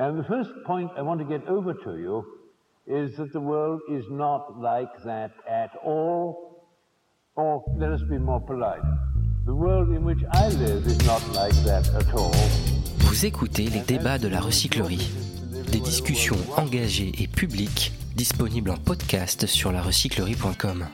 And the first point I want to get over to you is that the world is not like that at all. Or let us be more polite. The world in which I live is not like that at all. Vous écoutez les débats de la recyclerie. Des discussions engagées et publiques disponibles en podcast sur larecyclerie.com.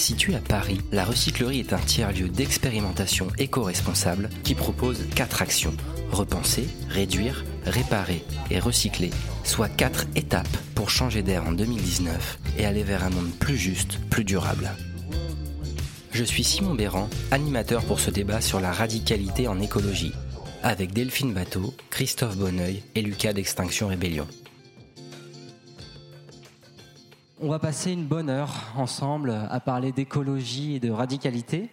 Située à Paris, la recyclerie est un tiers-lieu d'expérimentation éco-responsable qui propose quatre actions repenser, réduire, réparer et recycler, soit quatre étapes pour changer d'air en 2019 et aller vers un monde plus juste, plus durable. Je suis Simon Béran, animateur pour ce débat sur la radicalité en écologie, avec Delphine Bateau, Christophe Bonneuil et Lucas d'Extinction Rébellion. On va passer une bonne heure ensemble à parler d'écologie et de radicalité.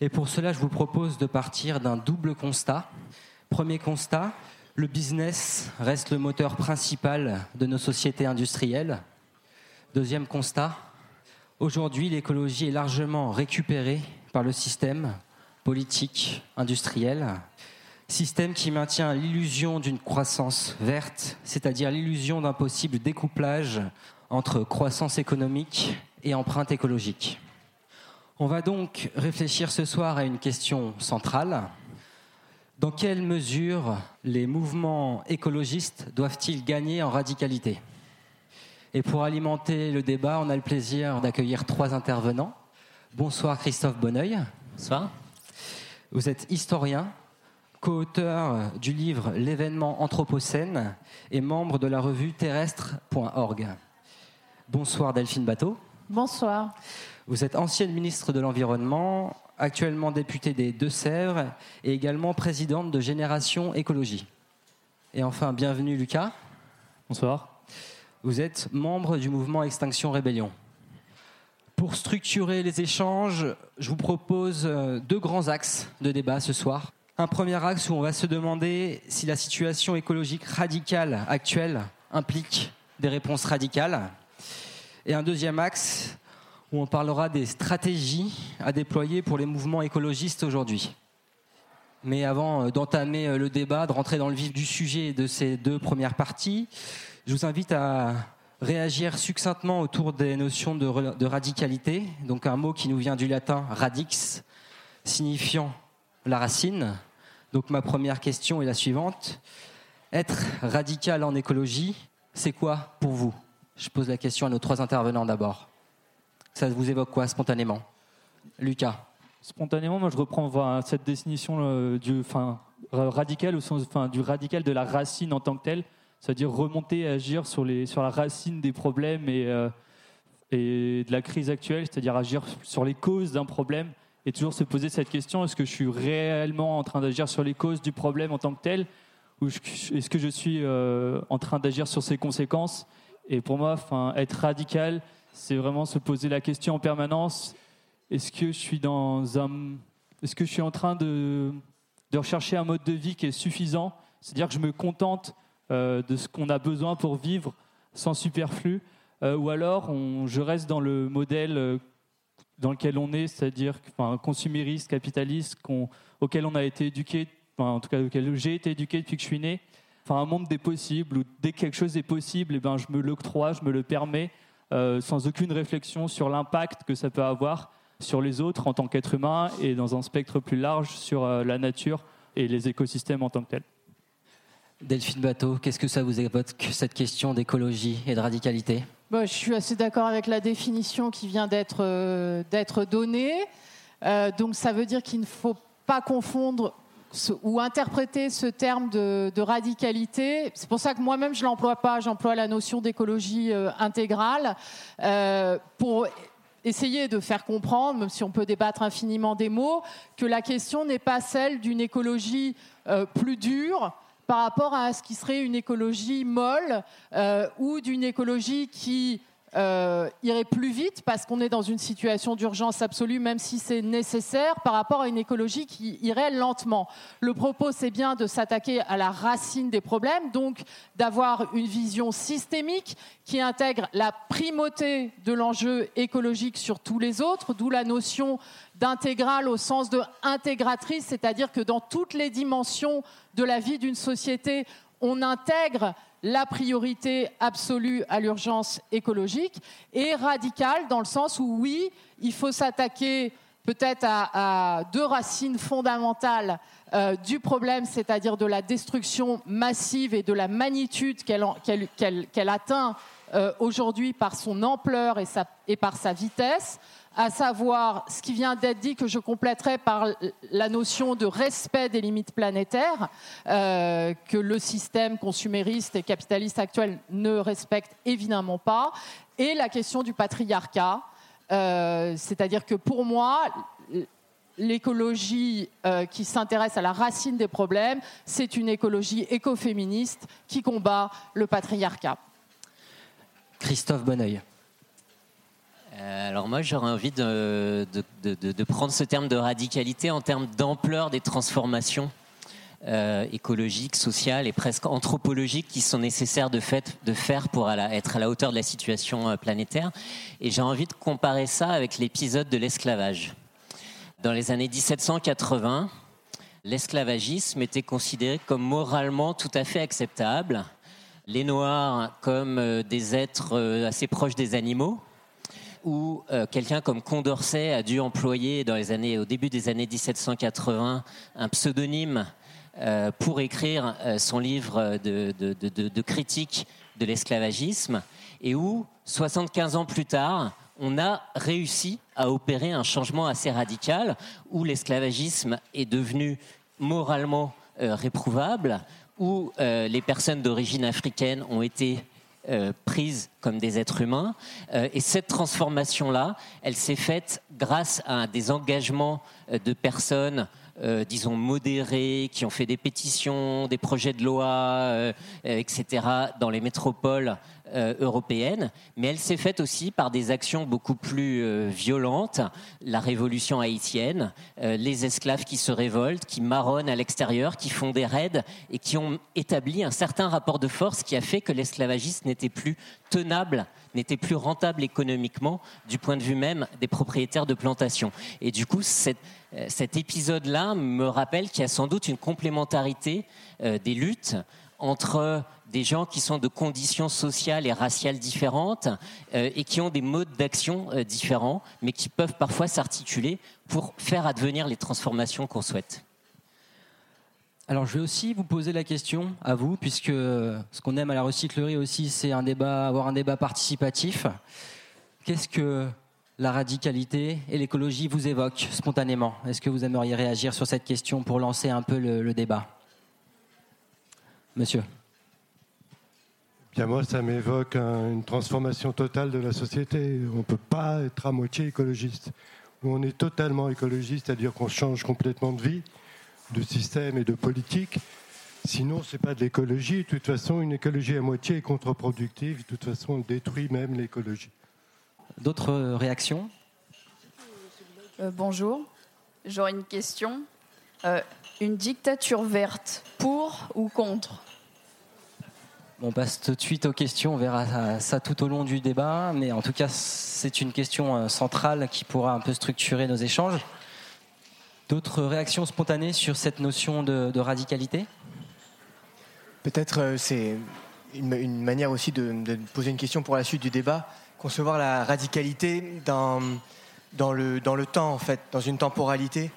Et pour cela, je vous propose de partir d'un double constat. Premier constat, le business reste le moteur principal de nos sociétés industrielles. Deuxième constat, aujourd'hui l'écologie est largement récupérée par le système politique, industriel, système qui maintient l'illusion d'une croissance verte, c'est-à-dire l'illusion d'un possible découplage entre croissance économique et empreinte écologique. On va donc réfléchir ce soir à une question centrale. Dans quelle mesure les mouvements écologistes doivent-ils gagner en radicalité? Et pour alimenter le débat, on a le plaisir d'accueillir trois intervenants. Bonsoir Christophe Bonneuil. Bonsoir. Vous êtes historien, co-auteur du livre L'événement Anthropocène et membre de la revue terrestre.org. Bonsoir Delphine Bateau. Bonsoir. Vous êtes ancienne ministre de l'Environnement, actuellement députée des Deux-Sèvres et également présidente de Génération Écologie. Et enfin, bienvenue Lucas. Bonsoir. Vous êtes membre du mouvement Extinction Rébellion. Pour structurer les échanges, je vous propose euh, deux grands axes de débat ce soir. Un premier axe où on va se demander si la situation écologique radicale actuelle implique des réponses radicales et un deuxième axe où on parlera des stratégies à déployer pour les mouvements écologistes aujourd'hui. Mais avant euh, d'entamer euh, le débat, de rentrer dans le vif du sujet de ces deux premières parties, je vous invite à réagir succinctement autour des notions de, de radicalité, donc un mot qui nous vient du latin radix, signifiant la racine. Donc ma première question est la suivante. Être radical en écologie, c'est quoi pour vous? Je pose la question à nos trois intervenants d'abord. Ça vous évoque quoi spontanément? Lucas Spontanément, moi je reprends cette définition euh, du enfin, radical au sens enfin, du radical de la racine en tant que telle, c'est-à-dire remonter et agir sur, les, sur la racine des problèmes et, euh, et de la crise actuelle, c'est-à-dire agir sur les causes d'un problème et toujours se poser cette question est-ce que je suis réellement en train d'agir sur les causes du problème en tant que tel ou est-ce que je suis euh, en train d'agir sur ses conséquences et pour moi, enfin, être radical, c'est vraiment se poser la question en permanence. Est-ce que je suis dans un, est-ce que je suis en train de, de rechercher un mode de vie qui est suffisant? C'est-à-dire que je me contente euh, de ce qu'on a besoin pour vivre sans superflu, euh, ou alors je reste dans le modèle euh, dans lequel on est, c'est-à-dire enfin, consumériste, capitaliste, auquel on a été éduqué, enfin, en tout cas auquel j'ai été éduqué depuis que je suis né, enfin un monde des possibles où dès que quelque chose est possible, et eh ben, je me l'octroie, je me le permets, euh, sans aucune réflexion sur l'impact que ça peut avoir sur les autres en tant qu'être humain et dans un spectre plus large sur euh, la nature et les écosystèmes en tant que tels. Delphine Bateau, qu'est-ce que ça vous évoque, cette question d'écologie et de radicalité? Bah, Je suis assez d'accord avec la définition qui vient d'être euh, donnée. donc ça veut dire qu'il ne faut pas confondre ou interpréter ce terme de, radicalité. C'est pour ça que moi-même, je ne l'emploie pas, j'emploie la notion d'écologie euh, intégrale euh, pour essayer de faire comprendre, même si on peut débattre infiniment des mots, que la question n'est pas celle d'une écologie euh, plus dure par rapport à ce qui serait une écologie molle ou d'une écologie qui euh, irait plus vite parce qu'on est dans une situation d'urgence absolue, même si c'est nécessaire, par rapport à une écologie qui irait lentement. Le propos, c'est bien de s'attaquer à la racine des problèmes, donc d'avoir une vision systémique qui intègre la primauté de l'enjeu écologique sur tous les autres, d'où la notion d'intégrale au sens de intégratrice, c'est-à-dire que dans toutes les dimensions de la vie d'une société, on intègre la priorité absolue à l'urgence écologique et radicale dans le sens où oui, il faut s'attaquer peut-être à, deux racines fondamentales euh, du problème, c'est-à-dire de la destruction massive et de la magnitude qu'elle atteint euh, aujourd'hui par son ampleur et, et par sa vitesse à savoir ce qui vient d'être dit, que je compléterai par la notion de respect des limites planétaires, euh, que le système consumériste et capitaliste actuel ne respecte évidemment pas, et la question du patriarcat. Euh, c'est-à-dire que pour moi, l'écologie euh, qui s'intéresse à la racine des problèmes, c'est une écologie écoféministe qui combat le patriarcat. Christophe Bonneuil. Euh, alors moi j'aurais envie de, prendre ce terme de radicalité en termes d'ampleur des transformations euh, écologiques, sociales et presque anthropologiques qui sont nécessaires de, fait, de faire pour être à la hauteur de la situation euh, planétaire. Et j'ai envie de comparer ça avec l'épisode de l'esclavage. Dans les années 1780, l'esclavagisme était considéré comme moralement tout à fait acceptable. Les Noirs comme des êtres assez proches des animaux, où euh, quelqu'un comme Condorcet a dû employer dans les années, au début des années 1780 un pseudonyme euh, pour écrire euh, son livre de, de critique de l'esclavagisme, et où 75 ans plus tard, on a réussi à opérer un changement assez radical où l'esclavagisme est devenu moralement réprouvable, où les personnes d'origine africaine ont été euh, prises comme des êtres humains. Euh, et cette transformation-là, elle s'est faite grâce à des engagements euh, de personnes disons, modérées, qui ont fait des pétitions, des projets de loi, etc., dans les métropoles euh, européenne, mais elle s'est faite aussi par des actions beaucoup plus euh, violentes, la révolution haïtienne, euh, les esclaves qui se révoltent, qui marronnent à l'extérieur, qui font des raids et qui ont établi un certain rapport de force qui a fait que l'esclavagisme n'était plus tenable n'était plus rentable économiquement du point de vue même des propriétaires de plantations. Et du coup, cet épisode-là me rappelle qu'il y a sans doute une complémentarité des luttes entre des gens qui sont de conditions sociales et raciales différentes euh, et qui ont des modes d'action euh, différents, mais qui peuvent parfois s'articuler pour faire advenir les transformations qu'on souhaite. Alors je vais aussi vous poser la question à vous, puisque ce qu'on aime à la recyclerie aussi, c'est un débat, avoir un débat participatif. Qu'est-ce que la radicalité et l'écologie vous évoquent spontanément? Est-ce que vous aimeriez réagir sur cette question pour lancer un peu le débat? Monsieur Bien moi, ça m'évoque une transformation totale de la société. On ne peut pas être à moitié écologiste. Ou on est totalement écologiste, c'est-à-dire qu'on change complètement de vie, de système et de politique. Sinon, ce n'est pas de l'écologie. De toute façon, une écologie à moitié est contre-productive. De toute façon, elle détruit même l'écologie. D'autres réactions? Euh, Bonjour. J'aurais une question. Euh, une dictature verte, pour ou contre? On passe tout de suite aux questions, on verra ça tout au long du débat, mais en tout cas c'est une question euh, centrale qui pourra un peu structurer nos échanges. D'autres réactions spontanées sur cette notion de, radicalité? Peut-être euh, c'est une, manière aussi de, poser une question pour la suite du débat, concevoir la radicalité dans, dans, le, temps en fait, dans une temporalité.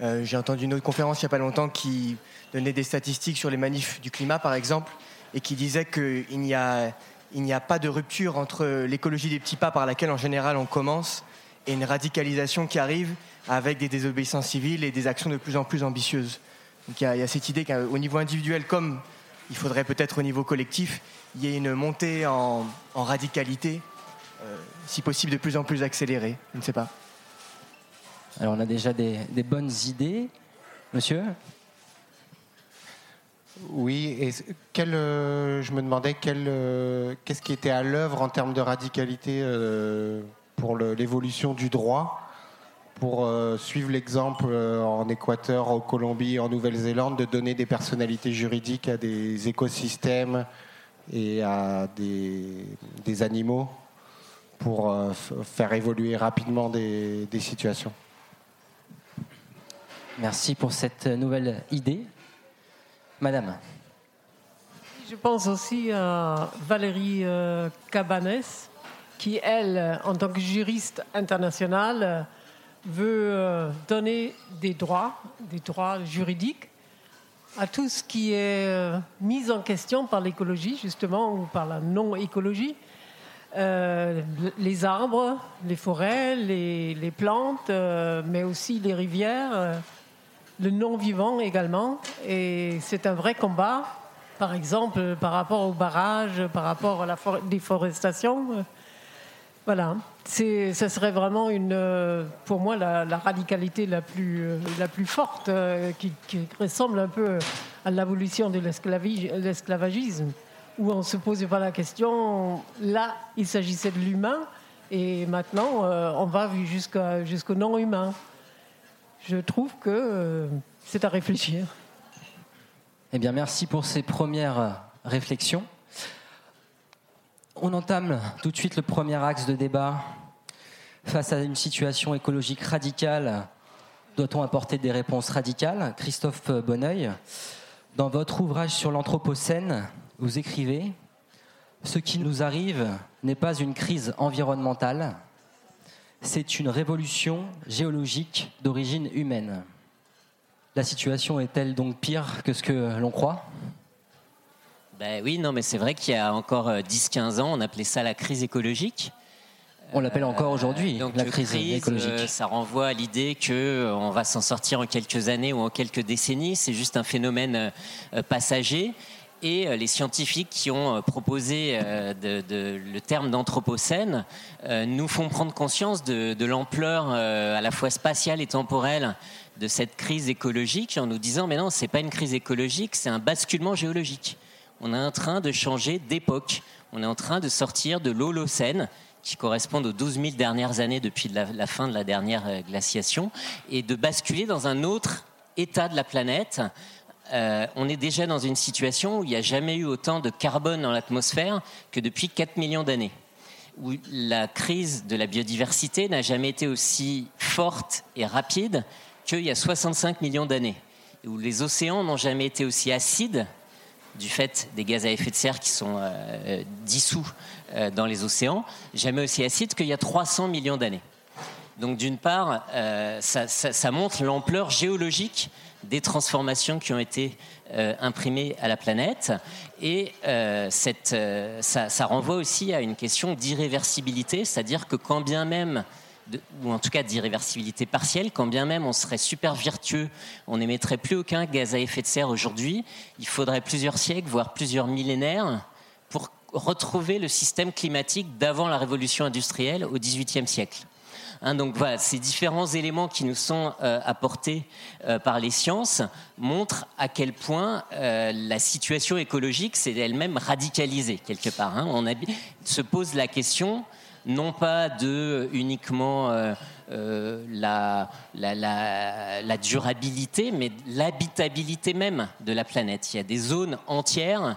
Euh, j'ai entendu une autre conférence il n'y a pas longtemps qui donnait des statistiques sur les manifs du climat par exemple et qui disait qu'il n'y a, il n'y a pas de rupture entre l'écologie des petits pas par laquelle en général on commence et une radicalisation qui arrive avec des désobéissances civiles et des actions de plus en plus ambitieuses. Donc il y a, cette idée qu'au niveau individuel, comme il faudrait peut-être au niveau collectif, il y ait une montée en, radicalité, euh, si possible de plus en plus accélérée. Je ne sais pas. Alors on a déjà des, des bonnes idées. Monsieur? Oui, et euh, je me demandais euh, qu'est-ce qui était à l'œuvre en termes de radicalité euh, pour l'évolution du droit, pour suivre l'exemple en Équateur, en Colombie, en Nouvelle-Zélande, de donner des personnalités juridiques à des écosystèmes et à des, animaux pour faire évoluer rapidement des situations? Merci pour cette nouvelle idée. Madame. Je pense aussi à Valérie euh, Cabanès, qui, elle, en tant que juriste internationale, veut euh, donner des droits, des droits juridiques à tout ce qui est euh, mis en question par l'écologie, justement, ou par la non-écologie. Les arbres, les forêts, les, plantes, mais aussi les rivières, le non-vivant également. Et c'est un vrai combat, par exemple, par rapport aux barrages, par rapport à la for- déforestation. Voilà, ça serait vraiment une, pour moi la, radicalité la plus, la plus forte, euh, qui, ressemble un peu à l'abolition de l'esclavagisme, où on se posait pas la question. Là, il s'agissait de l'humain, et maintenant, euh, on va jusqu'au non-humain. Je trouve que euh, c'est à réfléchir. Eh bien, merci pour ces premières réflexions. On entame tout de suite le premier axe de débat. Face à une situation écologique radicale, doit-on apporter des réponses radicales? Christophe Bonneuil, dans votre ouvrage sur l'Anthropocène, vous écrivez Ce qui nous arrive n'est pas une crise environnementale, c'est une révolution géologique d'origine humaine. La situation est-elle donc pire que ce que l'on croit? Ben oui, non, mais c'est vrai qu'il y a encore euh, 10-15 ans, on appelait ça la crise écologique. On l'appelle encore aujourd'hui Donc, la euh, crise, écologique. euh, ça renvoie à l'idée que euh, on va s'en sortir en quelques années ou en quelques décennies. C'est juste un phénomène euh, euh, passager. Et euh, les scientifiques qui ont euh, proposé euh, le terme d'anthropocène nous font prendre conscience de, l'ampleur à la fois spatiale et temporelle de cette crise écologique en nous disant mais non, c'est pas une crise écologique, c'est un basculement géologique. On est en train de changer d'époque. On est en train de sortir de l'Holocène, qui correspond aux 12 000 dernières années depuis la, fin de la dernière glaciation, et de basculer dans un autre état de la planète. Euh, on est déjà dans une situation où il n'y a jamais eu autant de carbone dans l'atmosphère que depuis 4 millions d'années où la crise de la biodiversité n'a jamais été aussi forte et rapide qu'il y a 65 millions d'années, où les océans n'ont jamais été aussi acides du fait des gaz à effet de serre qui sont euh, dissous euh, dans les océans, jamais aussi acides qu'il y a 300 millions d'années. Donc d'une part, ça montre l'ampleur géologique des transformations qui ont été euh, imprimées à la planète. Et euh, euh, ça, renvoie aussi à une question d'irréversibilité, c'est-à-dire que quand bien même, ou en tout cas d'irréversibilité partielle, quand bien même on serait super vertueux, on n'émettrait plus aucun gaz à effet de serre aujourd'hui, il faudrait plusieurs siècles, voire plusieurs millénaires pour retrouver le système climatique d'avant la révolution industrielle au XVIIIe siècle. Hein, donc voilà, ces différents éléments qui nous sont euh, apportés euh, par les sciences montrent à quel point euh, la situation écologique s'est elle-même radicalisée quelque part. hein. On se pose la question non pas de uniquement euh, la, durabilité, mais l'habitabilité même de la planète. Il y a des zones entières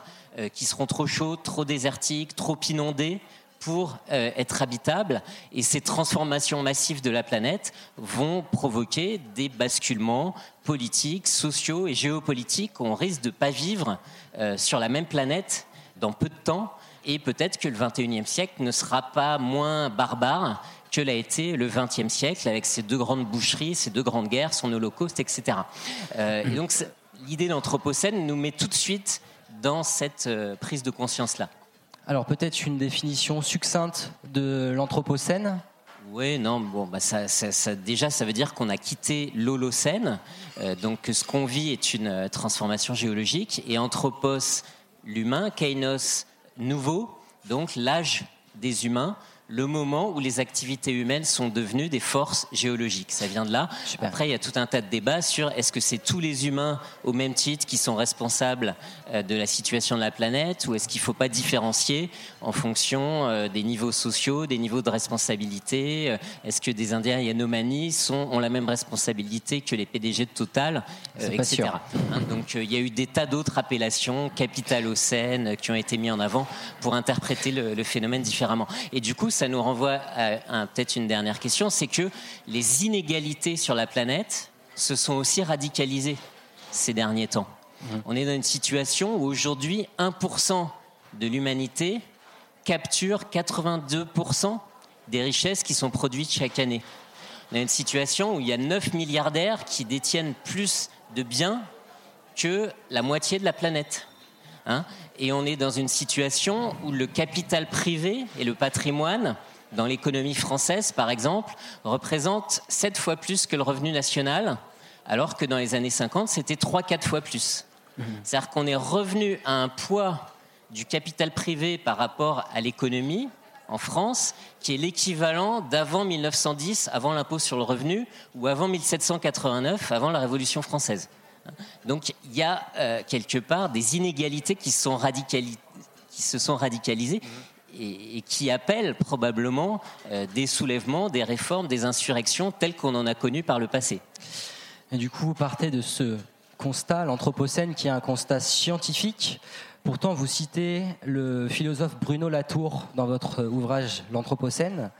qui seront trop chaudes, trop désertiques, trop inondées pour euh, être habitables. Et ces transformations massives de la planète vont provoquer des basculements politiques, sociaux et géopolitiques. On risque de ne pas vivre euh, sur la même planète dans peu de temps. Et peut-être que le 21e siècle ne sera pas moins barbare que l'a été le 20e siècle avec ses deux grandes boucheries, ses deux grandes guerres, son holocauste, etc. Euh, et donc l'idée d'Anthropocène nous met tout de suite dans cette euh, prise de conscience-là. Alors peut-être une définition succincte de l'Anthropocène Oui, non, bon, bah ça, déjà, ça veut dire qu'on a quitté l'Holocène. Euh, donc, ce qu'on vit est une euh, transformation géologique. Et Anthropos, l'humain, Kainos, nouveau, donc l'âge des humains, le moment où les activités humaines sont devenues des forces géologiques. Ça vient de là. Après, il y a tout un tas de débats sur est-ce que c'est tous les humains au même titre qui sont responsables euh, de la situation de la planète ou est-ce qu'il ne faut pas différencier en fonction euh, des niveaux sociaux, des niveaux de responsabilité euh, Est-ce que des Indiens Yanomami sont, ont la même responsabilité que les PDG de Total, etc. Hein, donc il y a eu des tas d'autres appellations, capitalocènes, qui ont été mis en avant pour interpréter le, le phénomène différemment. Et du coup, ça nous renvoie à, peut-être une dernière question, c'est que les inégalités sur la planète se sont aussi radicalisées ces derniers temps. On est dans une situation où aujourd'hui 1% de l'humanité capture 82% des richesses qui sont produites chaque année. On a une situation où il y a 9 milliardaires qui détiennent plus de biens que la moitié de la planète. Hein. Et on est dans une situation où le capital privé et le patrimoine, dans l'économie française par exemple, représentent 7 fois plus que le revenu national, alors que dans les années 50, c'était 3-4 fois plus. Mmh. C'est-à-dire qu'on est revenu à un poids du capital privé par rapport à l'économie en France, qui est l'équivalent d'avant 1910, avant l'impôt sur le revenu, ou avant 1789, avant la Révolution française. Donc il y a euh, quelque part des inégalités qui, sont qui se sont radicalisées et, qui appellent probablement euh, des soulèvements, des réformes, des insurrections telles qu'on en a connues par le passé. Et du coup, vous partez de ce constat, l'Anthropocène, qui est un constat scientifique. Pourtant, vous citez le philosophe Bruno Latour dans votre ouvrage L'Anthropocène.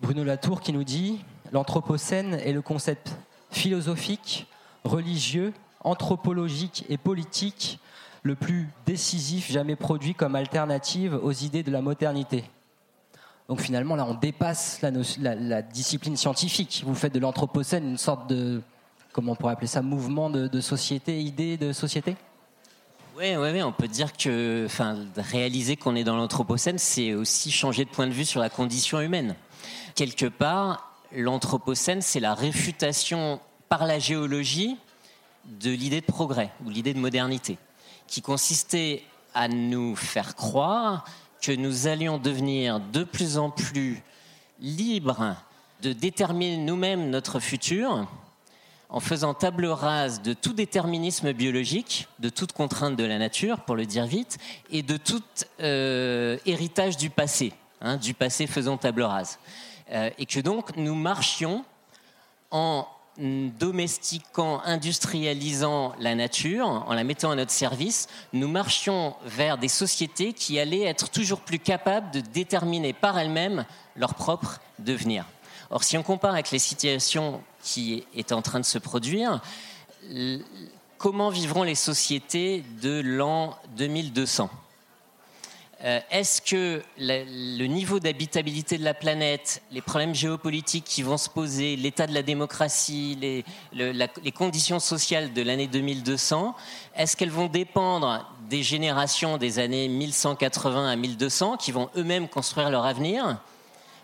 Bruno Latour qui nous dit L'Anthropocène est le concept philosophique, religieux, anthropologique et politique le plus décisif jamais produit comme alternative aux idées de la modernité. Donc finalement, là, on dépasse la, discipline scientifique. Vous faites de l'Anthropocène une sorte de, comment on pourrait appeler ça, mouvement de, société, idée de société? Oui, on peut dire que enfin, réaliser qu'on est dans l'Anthropocène, c'est aussi changer de point de vue sur la condition humaine. Quelque part, l'Anthropocène, c'est la réfutation par la géologie de l'idée de progrès ou l'idée de modernité, qui consistait à nous faire croire que nous allions devenir de plus en plus libres de déterminer nous-mêmes notre futur en faisant table rase de tout déterminisme biologique, de toute contrainte de la nature, pour le dire vite, et de tout euh, héritage du passé, hein, du passé faisant table rase. Euh, et que donc nous marchions en domestiquant, industrialisant la nature, en la mettant à notre service, nous marchions vers des sociétés qui allaient être toujours plus capables de déterminer par elles-mêmes leur propre devenir. Or, si on compare avec les situations qui est en train de se produire. Comment vivront les sociétés de l'an 2200 euh, Est-ce que le niveau d'habitabilité de la planète, les problèmes géopolitiques qui vont se poser, l'état de la démocratie, les, conditions sociales de l'année 2200, est-ce qu'elles vont dépendre des générations des années 1180 à 1200 qui vont eux-mêmes construire leur avenir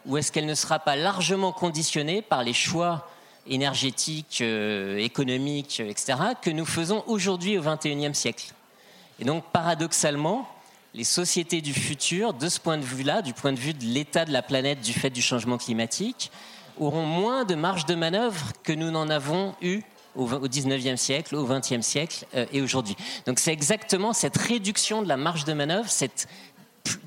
Ou est-ce qu'elle ne sera pas largement conditionnée par les choix énergétique, euh, économique, etc., que nous faisons aujourd'hui au XXIe siècle? Et donc, paradoxalement, les sociétés du futur, de ce point de vue-là, du point de vue de l'état de la planète du fait du changement climatique, auront moins de marge de manœuvre que nous n'en avons eu au XIXe siècle, au XXe siècle euh, et aujourd'hui. Donc c'est exactement cette réduction de la marge de manœuvre, cette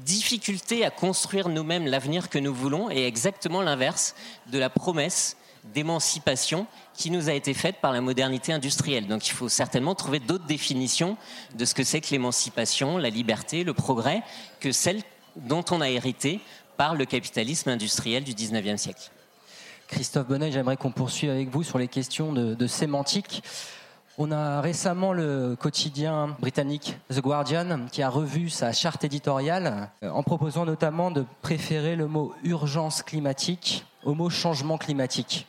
difficulté à construire nous-mêmes l'avenir que nous voulons est exactement l'inverse de la promesse d'émancipation qui nous a été faite par la modernité industrielle. Donc il faut certainement trouver d'autres définitions de ce que c'est que l'émancipation, la liberté, le progrès, que celles dont on a hérité par le capitalisme industriel du 19e siècle. Christophe Bonnet, j'aimerais qu'on poursuive avec vous sur les questions de, de sémantique. On a récemment le quotidien britannique The Guardian qui a revu sa charte éditoriale euh, en proposant notamment de préférer le mot urgence climatique au mot changement climatique.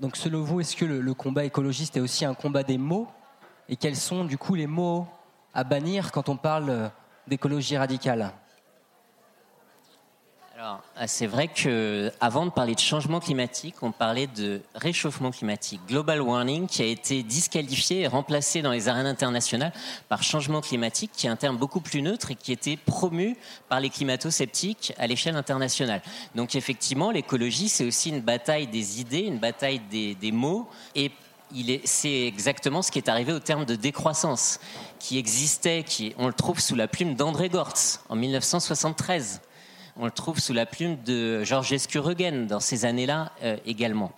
Donc selon vous, est-ce que le, combat écologiste est aussi un combat des mots? Et quels sont du coup les mots à bannir quand on parle d'écologie radicale? Alors, ah, c'est vrai que avant de parler de changement climatique, on parlait de réchauffement climatique, global warming, qui a été disqualifié et remplacé dans les arènes internationales par changement climatique, qui est un terme beaucoup plus neutre et qui était promu par les climato-sceptiques à l'échelle internationale. Donc, effectivement, l'écologie, c'est aussi une bataille des idées, une bataille des, mots et c'est exactement ce qui est arrivé au terme de décroissance, qui existait, qui, on le trouve sous la plume d'André Gortz en 1973 on le trouve sous la plume de Georges Escuregen dans ces années-là euh, également.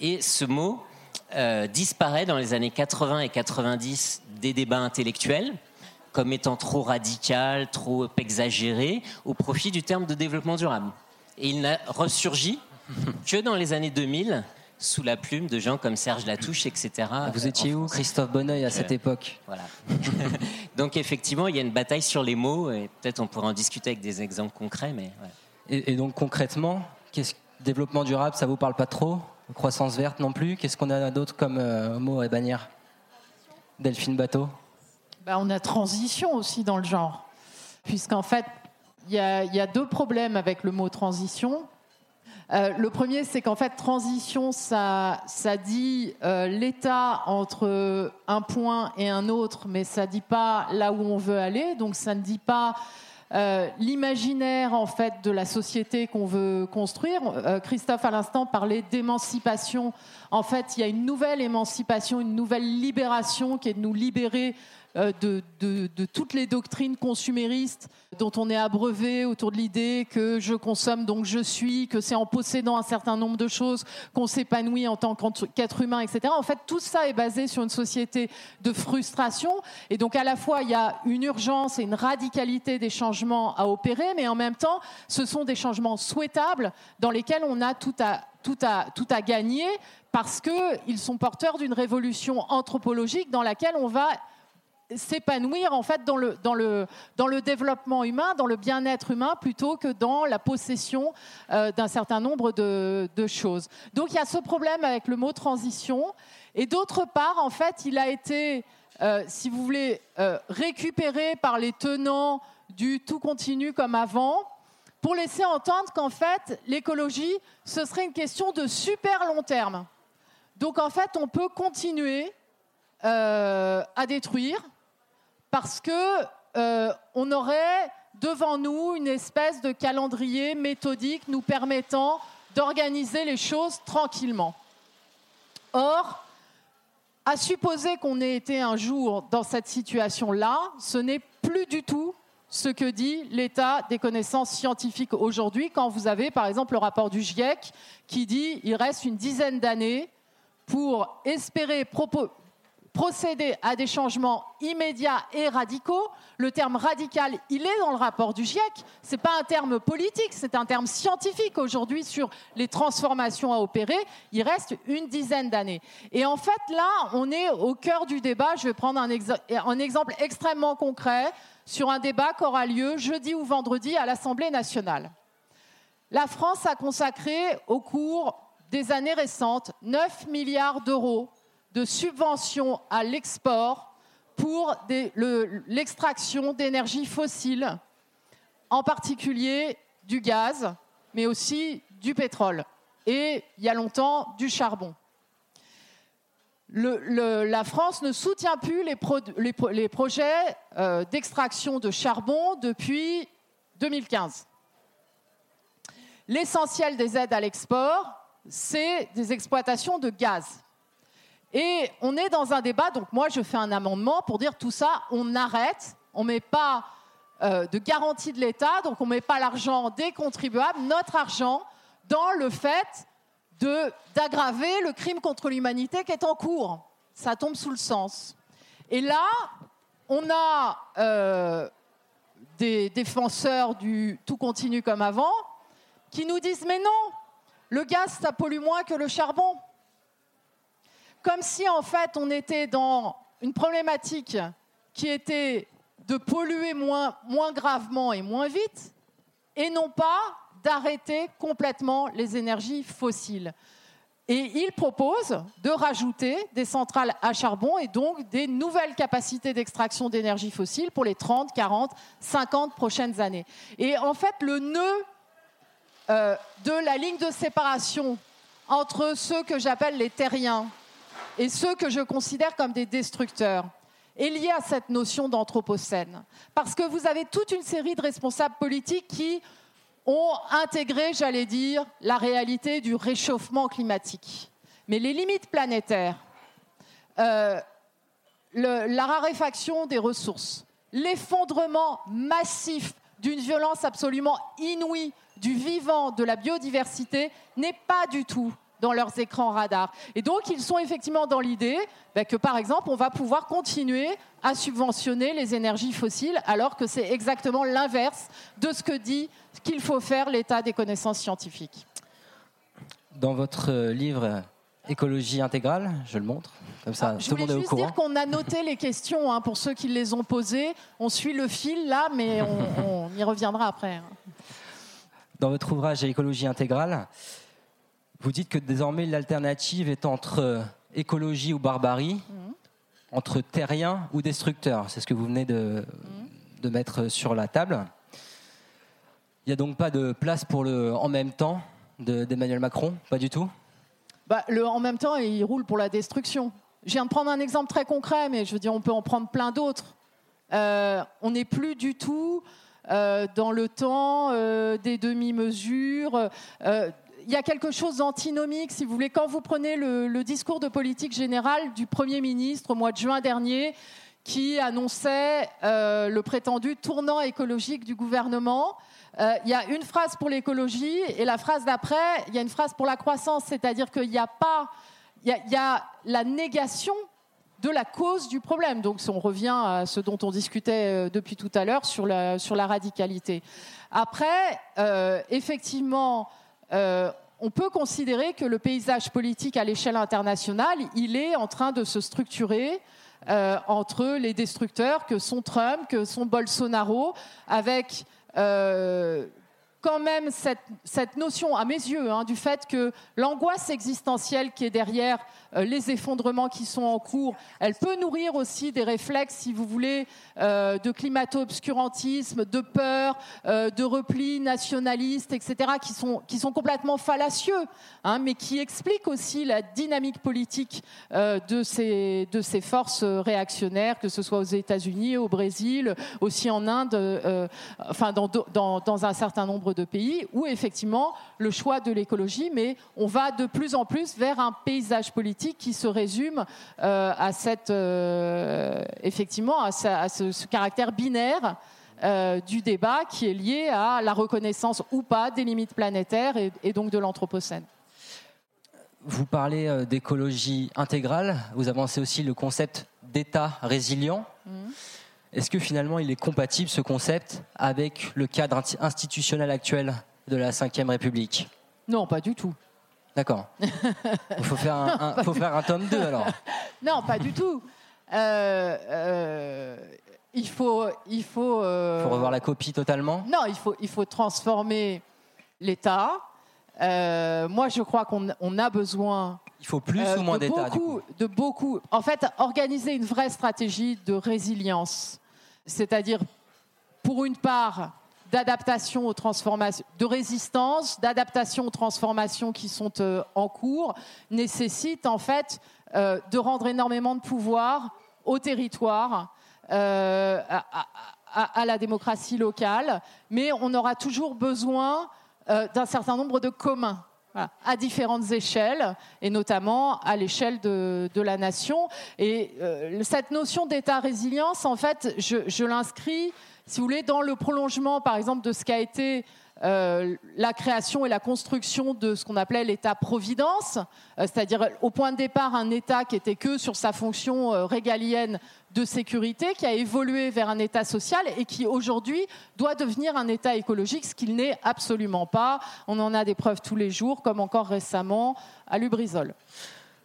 Et ce mot euh, disparaît dans les années 80 et 90 des débats intellectuels comme étant trop radical, trop exagéré, au profit du terme de développement durable. Et il n'a ressurgi que dans les années 2000 sous la plume de gens comme Serge Latouche, etc. Vous étiez où, Christophe Bonneuil, à cette Euh, époque Voilà. Donc effectivement, il y a une bataille sur les mots et peut-être on pourrait en discuter avec des exemples concrets, mais ouais. Et, et donc concrètement, qu'est-ce développement durable, ça vous parle pas trop? Croissance verte non plus? Qu'est-ce qu'on a d'autre comme euh, mot et bannière? Delphine Bateau? Bah, on a transition aussi dans le genre. Puisqu'en fait, il y, a- il y a deux problèmes avec le mot transition. Euh, le premier, c'est qu'en fait, transition, ça, dit euh, l'état entre un point et un autre, mais ça dit pas là où on veut aller. Donc, ça ne dit pas euh, l'imaginaire en fait de la société qu'on veut construire. Christophe à l'instant parlait d'émancipation. En fait, il y a une nouvelle émancipation, une nouvelle libération qui est de nous libérer de, de- toutes les doctrines consuméristes dont on est abreuvé autour de l'idée que je consomme donc je suis, que c'est en possédant un certain nombre de choses qu'on s'épanouit en tant qu'être humain, etc. En fait, tout ça est basé sur une société de frustration. Et donc, à la fois, il y a une urgence et une radicalité des changements à opérer, mais en même temps, ce sont des changements souhaitables dans lesquels on a tout à, tout à, tout à gagner parce qu'ils sont porteurs d'une révolution anthropologique dans laquelle on va s'épanouir en fait dans le, dans, le, dans le développement humain, dans le bien-être humain, plutôt que dans la possession euh, d'un certain nombre de, choses. Donc il y a ce problème avec le mot transition. Et d'autre part, en fait, il a été, euh, si vous voulez, euh, récupéré par les tenants du tout continu comme avant, pour laisser entendre qu'en fait, l'écologie, ce serait une question de super long terme. Donc en fait, on peut continuer à détruire parce que euh, on aurait devant nous une espèce de calendrier méthodique nous permettant d'organiser les choses tranquillement. Or, à supposer qu'on ait été un jour dans cette situation-là, ce n'est plus du tout ce que dit l'état des connaissances scientifiques aujourd'hui, quand vous avez par exemple le rapport du GIEC qui dit il reste une dizaine d'années pour espérer procéder à des changements immédiats et radicaux. Le terme radical, il est dans le rapport du GIEC. Ce n'est pas un terme politique, c'est un terme scientifique aujourd'hui sur les transformations à opérer. Il reste une dizaine d'années. Et en fait, là, on est au cœur du débat. Je vais prendre un, un exemple extrêmement concret sur un débat qui aura lieu jeudi ou vendredi à l'Assemblée nationale. La France a consacré au cours des années récentes 9 milliards d'euros de subventions à l'export pour des- le- l'extraction d'énergie fossile, en particulier du gaz, mais aussi du pétrole et, il y a longtemps, du charbon. La France ne soutient plus les projets euh, d'extraction de charbon depuis 2015. L'essentiel des aides à l'export, c'est des exploitations de gaz. Et on est dans un débat, donc moi je fais un amendement pour dire tout ça, on arrête, on ne met pas euh, de garantie de l'État, donc on ne met pas l'argent des contribuables, notre argent, dans le fait d'aggraver le crime contre l'humanité qui est en cours. Ça tombe sous le sens. Et là, on a euh, des défenseurs du tout continu comme avant qui nous disent mais non, le gaz ça pollue moins que le charbon. Comme si en fait on était dans une problématique qui était de polluer moins, gravement et moins vite, et non pas d'arrêter complètement les énergies fossiles. Et il propose de rajouter des centrales à charbon et donc des nouvelles capacités d'extraction d'énergie fossile pour les 30, 40, 50 prochaines années. Et en fait, le nœud euh, de la ligne de séparation entre ceux que j'appelle les terriens et ceux que je considère comme des destructeurs est lié à cette notion d'anthropocène. Parce que vous avez toute une série de responsables politiques qui ont intégré, j'allais dire, la réalité du réchauffement climatique. Mais les limites planétaires, euh, la raréfaction des ressources, l'effondrement massif d'une violence absolument inouïe du vivant, de la biodiversité, n'est pas du tout dans leurs écrans radars. Et donc, ils sont effectivement dans l'idée ben, que, par exemple, on va pouvoir continuer à subventionner les énergies fossiles, alors que c'est exactement l'inverse de ce que dit qu'il faut faire l'état des connaissances scientifiques. Dans votre euh, livre Écologie intégrale, je le montre. Comme ça, Ah, Je tout le voulais monde est au juste courant. dire qu'on a noté les questions hein, pour ceux qui les ont posées. On suit le fil là, mais on, on y reviendra après. hein. Dans votre ouvrage Écologie intégrale, vous dites que désormais l'alternative est entre euh, écologie ou barbarie, Mhm. entre terrien ou destructeur. C'est ce que vous venez de, de mettre sur la table. Il n'y a donc pas de place pour le en même temps de- d'Emmanuel Macron? Pas du tout? Bah, le, en même temps, il roule pour la destruction. Je viens de prendre un exemple très concret, mais je veux dire, on peut en prendre plein d'autres. Euh, on n'est plus du tout euh, dans le temps euh, des demi-mesures. Il y a quelque chose d'antinomique, si vous voulez. Quand vous prenez le, discours de politique générale du Premier ministre au mois de juin dernier, qui annonçait euh, le prétendu tournant écologique du gouvernement, euh, il y a une phrase pour l'écologie et la phrase d'après, il y a une phrase pour la croissance, c'est-à-dire qu'il n'y a pas, il y a, la négation de la cause du problème. Donc, on revient à ce dont on discutait euh, depuis tout à l'heure sur la, sur la radicalité. Après, effectivement, on peut considérer que le paysage politique à l'échelle internationale, il est en train de se structurer euh, entre les destructeurs que sont Trump, que sont Bolsonaro, avec euh, quand même cette, notion, à mes yeux, hein, du fait que l'angoisse existentielle qui est derrière euh, les effondrements qui sont en cours, elle peut nourrir aussi des réflexes, si vous voulez, euh, de climato-obscurantisme, de peur, euh, de repli nationaliste, etc., qui sont, qui sont complètement fallacieux, hein, mais qui expliquent aussi la dynamique politique euh, de, ces, de ces forces réactionnaires, que ce soit aux États-Unis, au Brésil, aussi en Inde, euh, enfin dans, dans, dans un certain nombre de pays, où effectivement le choix de l'écologie, mais on va de plus en plus vers un paysage politique qui se résume euh, à cette, euh, effectivement, à, sa- à ce, ce caractère binaire euh, du débat qui est lié à la reconnaissance ou pas des limites planétaires et, et donc de l'anthropocène. Vous parlez euh, d'écologie intégrale, vous avancez aussi le concept d'État résilient. Est-ce que finalement il est compatible ce concept avec le cadre institutionnel actuel de la Ve République? Non, pas du tout. D'accord. Il faut faire un, un- faut faire un tome 2 alors. Non, pas du tout. Euh, euh, il faut, il faut. euh, faut revoir la copie totalement. Non, il faut, il faut transformer l'État. Moi, je crois qu'on on a besoin. Il faut plus ou moins d'État de beaucoup. En fait, organiser une vraie stratégie de résilience, c'est-à-dire, pour une part, d'adaptation aux transformations, de résistance, d'adaptation aux transformations qui sont euh, en cours, nécessite en fait euh, de rendre énormément de pouvoir au territoire, euh, à, la démocratie locale, mais on aura toujours besoin d'un certain nombre de communs. à différentes échelles, et notamment à l'échelle de, la nation. Et cette notion d'État-résilience, en fait, je, je l'inscris, si vous voulez, dans le prolongement, par exemple, de ce qu'a été euh, la création et la construction de ce qu'on appelait l'État-providence, euh, c'est-à-dire au point de départ un État qui était que sur sa fonction euh, régalienne de sécurité, qui a évolué vers un État social et qui aujourd'hui doit devenir un État écologique, ce qu'il n'est absolument pas. On en a des preuves tous les jours, comme encore récemment à Lubrizol.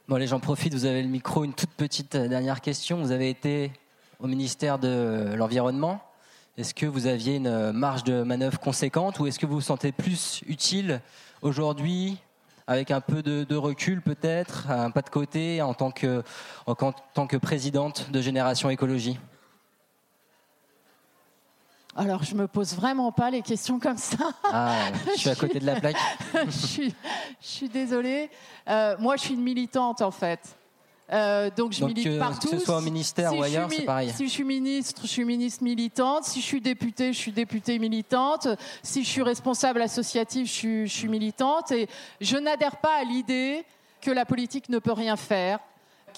Bon, allez, j'en profite, vous avez le micro. Une toute petite dernière question. Vous avez été au ministère de l'Environnement. Est-ce que vous aviez une euh, marge de manœuvre conséquente ou est-ce que vous vous sentez plus utile aujourd'hui, avec un peu de, de recul peut-être, un pas de côté, en tant que, en tant que présidente de Génération Écologie? Alors, je me pose vraiment pas les questions comme ça. Ah, je suis à côté de la plaque. je, suis, je suis désolée. Euh, moi, je suis une militante, en fait. Euh, donc, je Donc, milite que- partout. que ce soit au ministère ou je suis ailleurs, c'est mi- pareil. Si je suis ministre, je suis ministre militante. Si je suis députée, je suis députée militante. Si je suis responsable associative, je suis, je suis militante. Et je n'adhère pas à l'idée que la politique ne peut rien faire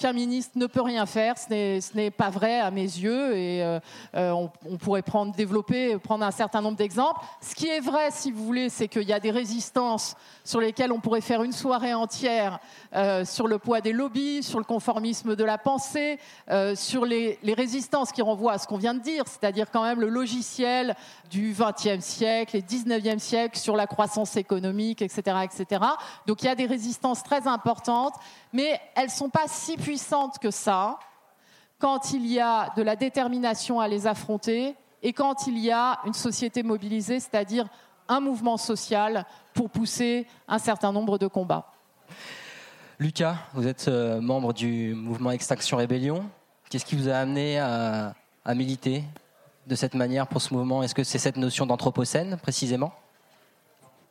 qu'un ministre ne peut rien faire, ce n'est- pas vrai à mes yeux et euh, euh, on, pourrait prendre, développer, prendre un certain nombre d'exemples. Ce qui est vrai, si vous voulez, c'est qu'il y a des résistances sur lesquelles on pourrait faire une soirée entière euh, sur le poids des lobbies, sur le conformisme de la pensée, sur les, les résistances qui renvoient à ce qu'on vient de dire, c'est-à-dire quand même le logiciel du XXe siècle et XIXe siècle sur la croissance économique, etc., etc. Donc il y a des résistances très importantes, mais elles ne sont pas si puissantes que ça quand il y a de la détermination à les affronter et quand il y a une société mobilisée, c'est-à-dire un mouvement social pour pousser un certain nombre de combats. Lucas, vous êtes euh, membre du mouvement Extinction Rébellion. Qu'est-ce qui vous a amené à, à militer de cette manière pour ce mouvement? Est-ce que c'est cette notion d'anthropocène précisément?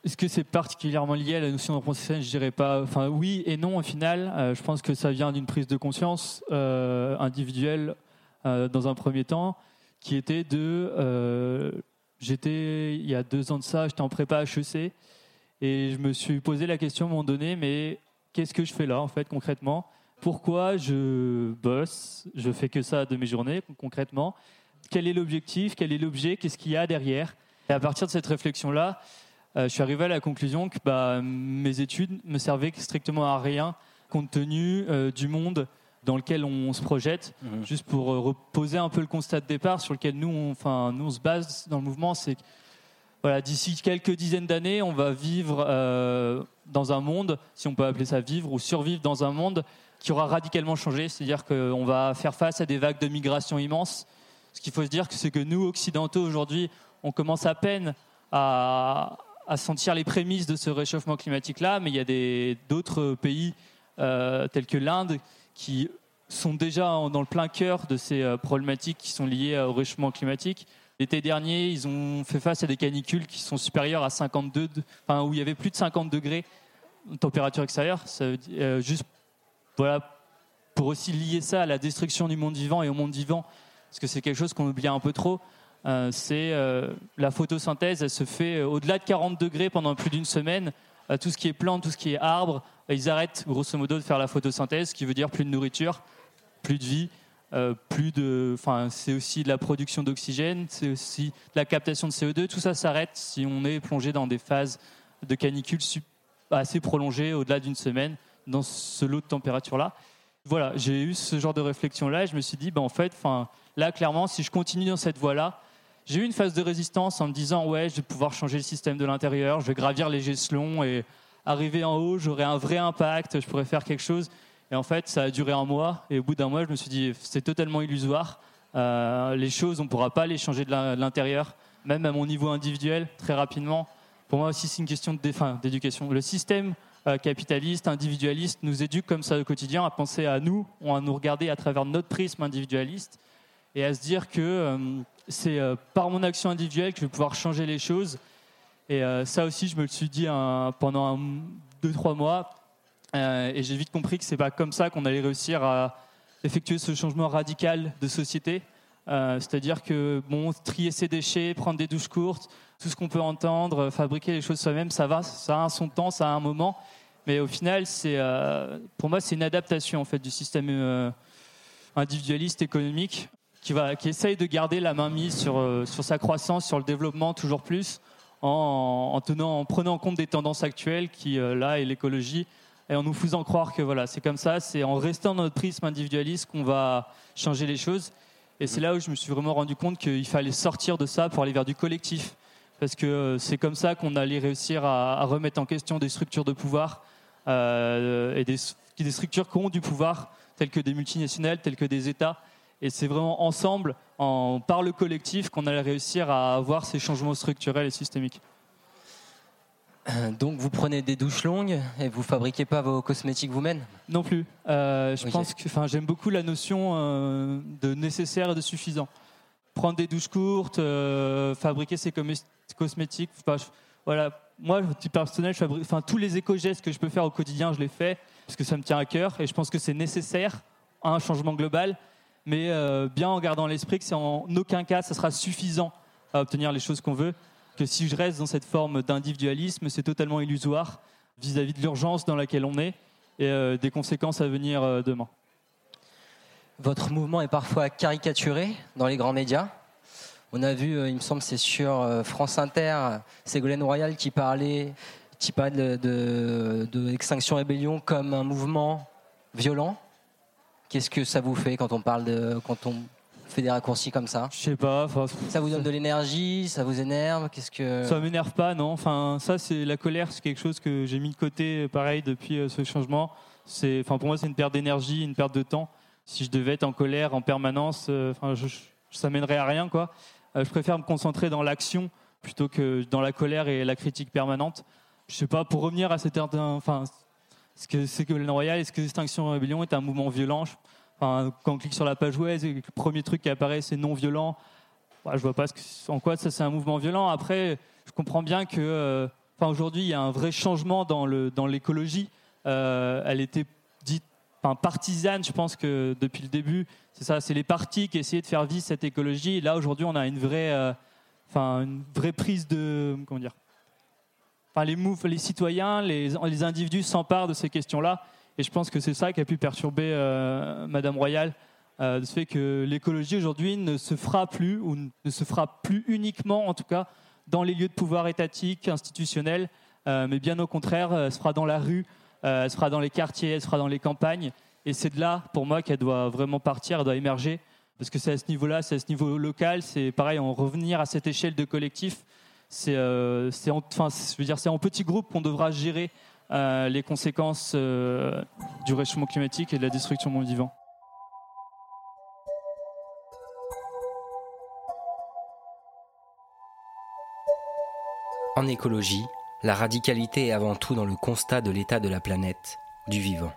Est-ce que c'est particulièrement lié à la notion d'anthropocène Je dirais pas. Enfin, oui et non au final. Euh, je pense que ça vient d'une prise de conscience euh, individuelle euh, dans un premier temps, qui était de. j'étais il y a deux ans de ça, j'étais en prépa HEC et je me suis posé la question à un moment donné, mais qu'est-ce que je fais là en fait concrètement? Pourquoi je bosse Je fais que ça de mes journées concrètement? Quel est l'objectif, quel est l'objet, qu'est-ce qu'il y a derrière? Et à partir de cette réflexion-là, euh, je suis arrivé à la conclusion que bah, mes études me servaient strictement à rien compte tenu euh, du monde dans lequel on se projette. Mhm. Juste pour euh, reposer un peu le constat de départ sur lequel nous, on, enfin, nous on se base dans le mouvement, c'est que voilà, d'ici quelques dizaines d'années, on va vivre euh, dans un monde, si on peut appeler ça vivre ou survivre dans un monde qui aura radicalement changé. C'est-à-dire qu'on va faire face à des vagues de migration immenses. Ce qu'il faut se dire, c'est que nous, occidentaux, aujourd'hui, on commence à peine à, à sentir les prémices de ce réchauffement climatique-là, mais il y a d'autres pays euh, tels que l'Inde qui sont déjà dans le plein cœur de ces euh, problématiques qui sont liées euh, au réchauffement climatique. L'été dernier, ils ont fait face à des canicules qui sont supérieures à 52, de- enfin, où il y avait plus de 50 degrés de température extérieure. Juste voilà, pour aussi lier ça à la destruction du monde vivant et au monde vivant, parce que c'est quelque chose qu'on oublie un peu trop. Euh, c'est euh, la photosynthèse, elle se fait euh, au-delà de 40 degrés pendant plus d'une semaine. Tout ce qui est plante, tout ce qui est arbre, ils arrêtent grosso modo de faire la photosynthèse, ce qui veut dire plus de nourriture, plus de vie, plus de. Enfin, c'est aussi de la production d'oxygène, c'est aussi de la captation de CO2. Tout ça s'arrête si on est plongé dans des phases de canicule assez prolongées, au-delà d'une semaine, dans ce lot de température-là. Voilà, j'ai eu ce genre de réflexion-là et je me suis dit, ben, en fait, là, clairement, si je continue dans cette voie-là, j'ai eu une phase de résistance en me disant, ouais, je vais pouvoir changer le système de l'intérieur, je vais gravir les échelons et arriver en haut, j'aurai un vrai impact, je pourrais faire quelque chose. Et en fait, ça a duré un mois. Et au bout d'un mois, je me suis dit, c'est totalement illusoire. Euh, les choses, on ne pourra pas les changer de l'intérieur, même à mon niveau individuel, très rapidement. Pour moi aussi, c'est une question d'éducation. Le système euh, capitaliste, individualiste, nous éduque comme ça au quotidien à penser à nous, à nous regarder à travers notre prisme individualiste et à se dire que euh, c'est euh, par mon action individuelle que je vais pouvoir changer les choses. Et euh, ça aussi, je me le suis dit un- pendant un, deux, trois mois. Euh, et j'ai vite compris que c'est pas comme ça qu'on allait réussir à effectuer ce changement radical de société. C'est-à-dire que bon, trier ses déchets, prendre des douches courtes, tout ce qu'on peut entendre, fabriquer les choses soi-même, ça va, ça a son temps, ça a un moment. Mais au final, c'est, pour moi, c'est une adaptation en fait du système individualiste économique qui, va, qui essaye de garder la main mise sur, euh, sur sa croissance, sur le développement toujours plus, en, en tenant, en prenant en compte des tendances actuelles qui, euh, là, est l'écologie, et en nous faisant croire que voilà, c'est comme ça, c'est en restant dans notre prisme individualiste qu'on va changer les choses. Et c'est là où je me suis vraiment rendu compte qu'il fallait sortir de ça pour aller vers du collectif. Parce que euh, c'est comme ça qu'on allait réussir à, remettre en question des structures de pouvoir et des, des structures qui ont du pouvoir, telles que des multinationales, telles que des États. Et c'est vraiment ensemble, en, par le collectif, qu'on allait réussir à avoir ces changements structurels et systémiques. Donc vous prenez des douches longues et vous fabriquez pas vos cosmétiques vous-même? Non plus. Euh, je pense que, enfin, j'aime beaucoup la notion euh, de nécessaire et de suffisant. Prendre des douches courtes, euh, fabriquer ses cosmétiques. enfin, je- voilà. Moi, titre personnel, je fabrique, enfin, tous les éco-gestes que je peux faire au quotidien, je les fais parce que ça me tient à cœur et je pense que c'est nécessaire à un changement global, mais euh, bien en gardant l'esprit que c'est en aucun cas ça sera suffisant à obtenir les choses qu'on veut. Que si je reste dans cette forme d'individualisme, c'est totalement illusoire vis-à-vis de l'urgence dans laquelle on est et euh, des conséquences à venir euh, demain. Votre mouvement est parfois caricaturé dans les grands médias. On a vu, il me semble, c'est sur France Inter, Ségolène Royal qui parlait, qui parlait de Extinction Rébellion comme un mouvement violent. Qu'est-ce que ça vous fait quand on parle de, quand on fait des raccourcis comme ça? Je sais pas. Ça vous donne de l'énergie, ça vous énerve Qu'est-ce que Ça m'énerve pas, non. Enfin, ça, c'est la colère, c'est quelque chose que j'ai mis de côté, euh, pareil, depuis euh, ce changement. c'est, enfin, pour moi, c'est une perte d'énergie, une perte de temps. Si je devais être en colère en permanence, euh, enfin, je, ça mènerait à rien, quoi. je préfère me concentrer dans l'action plutôt que dans la colère et la critique permanente. Je sais pas, pour revenir à cette, enfin, ce que c'est que est-ce que Extinction Rébellion est un mouvement violent? Quand on clique sur la page web, le premier truc qui apparaît, c'est non violent. Je je vois pas en quoi ça c'est un mouvement violent. Après, je comprends bien que, euh, il y a un vrai changement dans l'écologie. Euh, elle était dite partisane, je pense que depuis le début, c'est ça, c'est les partis qui essayaient de faire vivre cette écologie. Là, aujourd'hui, on a une vraie, euh, une vraie prise de, comment dire, enfin, les, les citoyens, les, individus s'emparent de ces questions-là. Et je pense que c'est ça qui a pu perturber Madame Royal euh, de ce fait que l'écologie aujourd'hui ne se fera plus, ou ne se fera plus uniquement, en tout cas, dans les lieux de pouvoir étatique, institutionnel, euh, mais bien au contraire, elle se fera dans la rue, euh, elle se fera dans les quartiers, elle se fera dans les campagnes. Et c'est de là, pour moi, qu'elle doit vraiment partir, elle doit émerger. Parce que c'est à ce niveau-là, c'est à ce niveau local, c'est pareil, en revenir à cette échelle de collectif. En, dire, c'est en petit groupe qu'on devra gérer les conséquences du réchauffement climatique et de la destruction du monde vivant. En écologie, la radicalité est avant tout dans le constat de l'état de la planète, du vivant.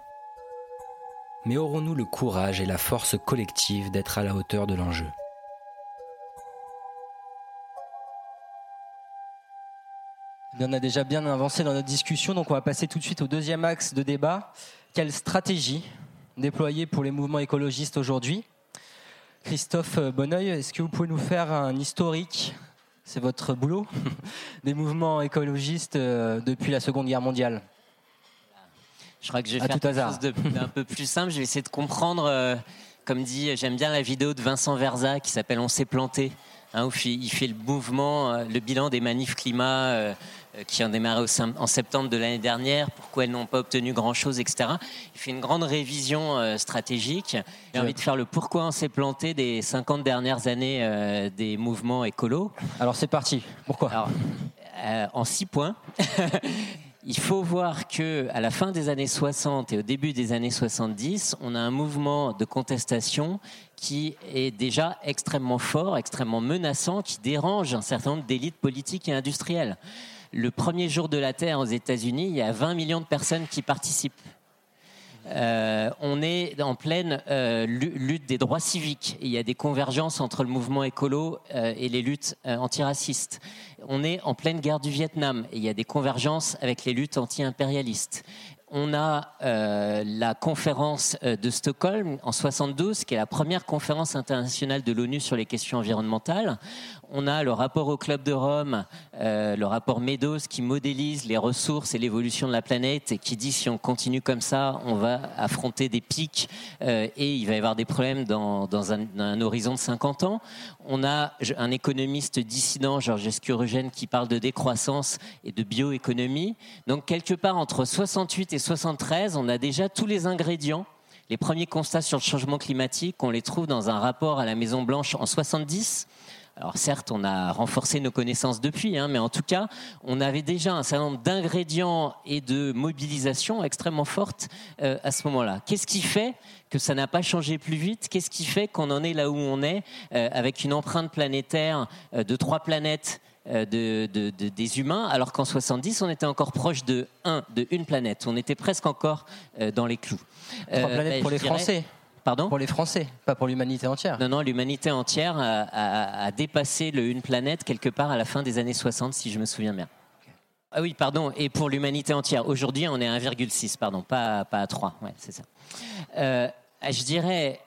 Mais aurons-nous le courage et la force collective d'être à la hauteur de l'enjeu? On a déjà bien avancé dans notre discussion, donc on va passer tout de suite au deuxième axe de débat. Quelle stratégie déployer pour les mouvements écologistes aujourd'hui? Christophe Bonneuil, est-ce que vous pouvez nous faire un historique? C'est votre boulot, des mouvements écologistes euh, depuis la Seconde Guerre mondiale. Je crois que je vais faire quelque chose d'un peu plus simple. Je vais essayer de comprendre, euh, comme dit, j'aime bien la vidéo de Vincent Verza qui s'appelle On s'est planté, hein, où il fait le mouvement, euh, le bilan des manifs climat euh, qui ont démarré en septembre de l'année dernière, pourquoi elles n'ont pas obtenu grand-chose, etc. Il fait une grande révision euh, stratégique. J'ai envie de faire le pourquoi on s'est planté des 50 dernières années euh, des mouvements écolos. Alors c'est parti. Pourquoi? En six points. Il faut voir que à la fin des années 60 et au début des années 70, on a un mouvement de contestation qui est déjà extrêmement fort, extrêmement menaçant, qui dérange un certain nombre d'élites politiques et industrielles le premier jour de la Terre aux États-Unis, il y a 20 millions de personnes qui participent. Euh, on est en pleine euh, lutte des droits civiques. Il y a des convergences entre le mouvement écolo euh, et les luttes antiracistes. On est en pleine guerre du Vietnam. Et il y a des convergences avec les luttes anti-impérialistes on a euh, la conférence euh, de Stockholm en 72, qui est la première conférence internationale de l'ONU sur les questions environnementales. On a le rapport au Club de Rome, euh, le rapport Meadows, qui modélise les ressources et l'évolution de la planète et qui dit si on continue comme ça, on va affronter des pics et il va y avoir des problèmes dans, un, horizon de 50 ans. On a un économiste dissident, Georges Escurogène, qui parle de décroissance et de bioéconomie. Donc quelque part entre 68 et 73, on a déjà tous les ingrédients. Les premiers constats sur le changement climatique, on les trouve dans un rapport à la Maison Blanche en 70. Alors certes, on a renforcé nos connaissances depuis, hein, mais en tout cas, on avait déjà un certain nombre d'ingrédients et de mobilisation extrêmement fortes euh, à ce moment-là. Qu'est-ce qui fait que ça n'a pas changé plus vite? Qu'est-ce qui fait qu'on en est là où on est, euh, avec une empreinte planétaire euh, de trois planètes de, des humains, alors qu'en 70, on était encore proche de un, de une planète? On était presque encore dans les clous. Trois planètes ben, pour les Français. Pardon Pour les Français, pas pour l'humanité entière. Non, non, l'humanité entière a, dépassé le une planète quelque part à la fin des années 60, si je me souviens bien. Ah oui, pardon, et pour l'humanité entière. Aujourd'hui, on est à 1,6, pardon, pas, pas à 3. Ouais, c'est ça. je dirais,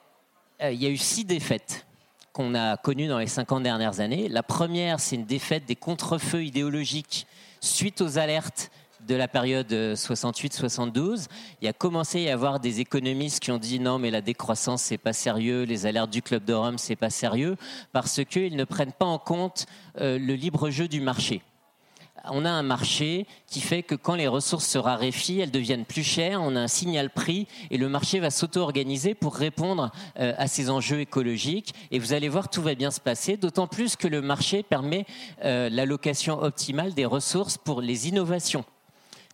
il y a eu six défaites qu'on a connu dans les 50 dernières années. La première, c'est une défaite des contrefeux idéologiques suite aux alertes de la période 68-72, il y a commencé à y avoir des économistes qui ont dit non mais la décroissance c'est pas sérieux, les alertes du club de Rome c'est pas sérieux parce qu'ils ne prennent pas en compte euh, le libre jeu du marché on a un marché qui fait que quand les ressources se raréfient, elles deviennent plus chères, on a un signal prix et le marché va s'auto-organiser pour répondre euh, à ces enjeux écologiques. Et vous allez voir, tout va bien se passer, d'autant plus que le marché permet euh, l'allocation optimale des ressources pour les innovations.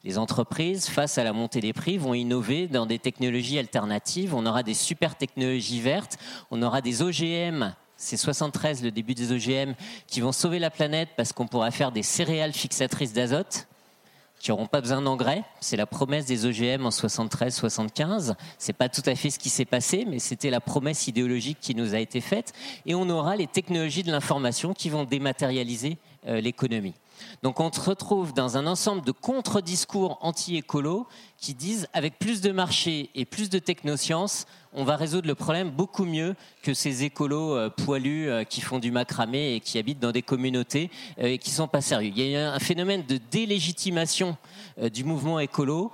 Les entreprises, face à la montée des prix, vont innover dans des technologies alternatives. On aura des super technologies vertes, on aura des OGM c'est 73 le début des OGM qui vont sauver la planète parce qu'on pourra faire des céréales fixatrices d'azote qui n'auront pas besoin d'engrais. C'est la promesse des OGM en 73-75. C'est pas tout à fait ce qui s'est passé, mais c'était la promesse idéologique qui nous a été faite. Et on aura les technologies de l'information qui vont dématérialiser euh, l'économie. Donc on se retrouve dans un ensemble de contre-discours anti-écolo qui disent avec plus de marché et plus de technosciences, on va résoudre le problème beaucoup mieux que ces écolos euh, poilus euh, qui font du macramé et qui habitent dans des communautés euh, et qui sont pas sérieux. Il y a un phénomène de délégitimation du mouvement écolo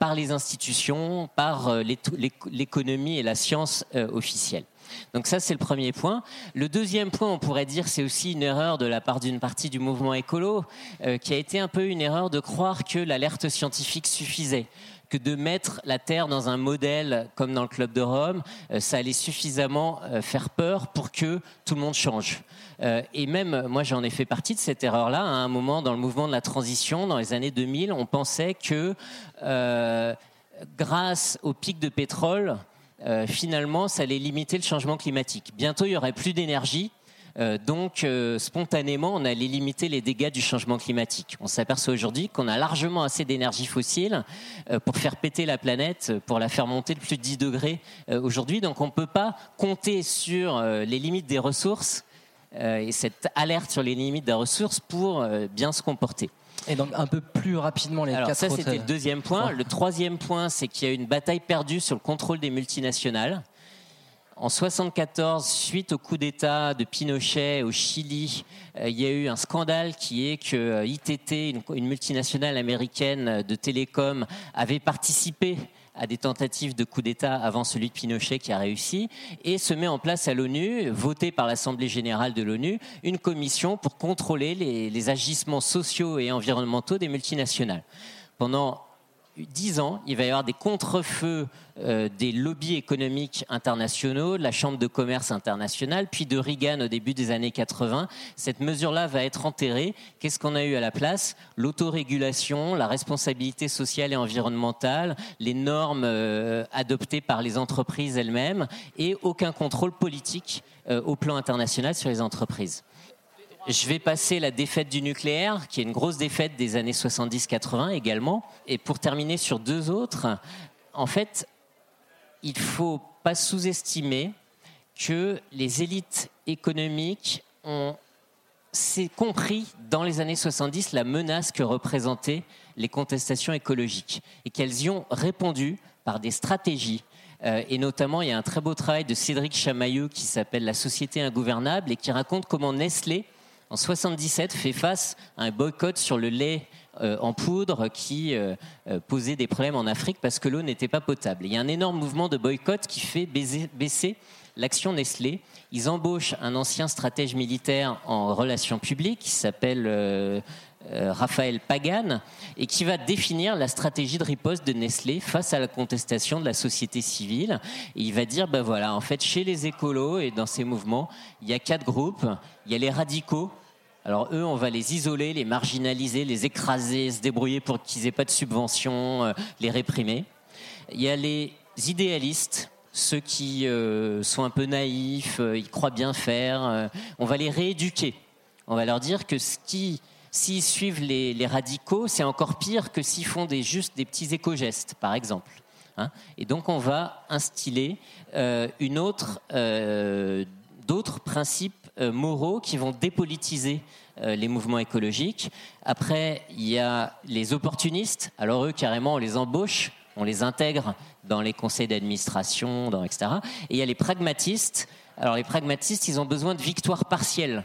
par les institutions, par l'économie et la science officielle. Donc ça, c'est le premier point. Le deuxième point, on pourrait dire, c'est aussi une erreur de la part d'une partie du mouvement écolo, qui a été un peu une erreur de croire que l'alerte scientifique suffisait que de mettre la Terre dans un modèle comme dans le Club de Rome, euh, ça allait suffisamment euh, faire peur pour que tout le monde change. Euh, et même, moi j'en ai fait partie de cette erreur-là, à un moment dans le mouvement de la transition, dans les années 2000, on pensait que grâce au pic de pétrole, finalement, ça allait limiter le changement climatique. Bientôt, il y aurait plus d'énergie euh, donc, euh, spontanément, on allait limiter les dégâts du changement climatique. On s'aperçoit aujourd'hui qu'on a largement assez d'énergie fossile euh, pour faire péter la planète, pour la faire monter de plus de 10 degrés aujourd'hui. Donc, on ne peut pas compter sur les limites des ressources et cette alerte sur les limites des ressources pour bien se comporter. Et donc un peu plus rapidement les Alors quatre ça c'était le deuxième point. Le troisième point, c'est qu'il y a une bataille perdue sur le contrôle des multinationales. En 74, suite au coup d'État de Pinochet au Chili, euh, il y a eu un scandale qui est que euh, ITT, une, multinationale américaine de télécom, avait participé à des tentatives de coup d'État avant celui de Pinochet qui a réussi, et se met en place à l'ONU, votée par l'Assemblée générale de l'ONU, une commission pour contrôler les, agissements sociaux et environnementaux des multinationales. Pendant dix ans, il va y avoir des contre-feux euh, des lobbies économiques internationaux, de la Chambre de commerce internationale, puis de Reagan au début des années 80. Cette mesure-là va être enterrée. Qu'est-ce qu'on a eu à la place? L'autorégulation, la responsabilité sociale et environnementale, les normes euh, adoptées par les entreprises elles-mêmes et aucun contrôle politique euh, au plan international sur les entreprises. Je vais passer la défaite du nucléaire, qui est une grosse défaite des années 70-80 également. Et pour terminer sur deux autres, en fait, il faut pas sous-estimer que les élites économiques ont compris dans les années 70 la menace que représentaient les contestations écologiques et qu'elles y ont répondu par des stratégies. Euh, et notamment, il y a un très beau travail de Cédric Chamailleux qui s'appelle La société ingouvernable et qui raconte comment Nestlé en 77 fait face à un boycott sur le lait euh, en poudre qui euh, euh, posait des problèmes en Afrique parce que l'eau n'était pas potable. il y a un énorme mouvement de boycott qui fait baisser l'action Nestlé. Ils embauchent un ancien stratège militaire en relations publiques qui s'appelle Raphaël Pagan et qui va définir la stratégie de riposte de Nestlé face à la contestation de la société civile. Il va dire, ben voilà, en fait, chez les écolos et dans ces mouvements, il y a quatre groupes. Il y a les radicaux. Alors eux, on va les isoler, les marginaliser, les écraser, se débrouiller pour qu'ils n'aient pas de subventions, euh, les réprimer. Il y a les idéalistes, ceux qui euh, sont un peu naïfs, euh, ils croient bien faire. on va les rééduquer. On va leur dire que ce qui S'ils suivent les, radicaux, c'est encore pire que s'ils font des, juste des petits éco-gestes, par exemple. Hein. et donc, on va instiller d'autres principes moraux qui vont dépolitiser les mouvements écologiques. Après, il y a les opportunistes. Alors eux, carrément, on les embauche, on les intègre dans les conseils d'administration, etc. Et il y a les pragmatistes. Alors les pragmatistes, ils ont besoin de victoires partielles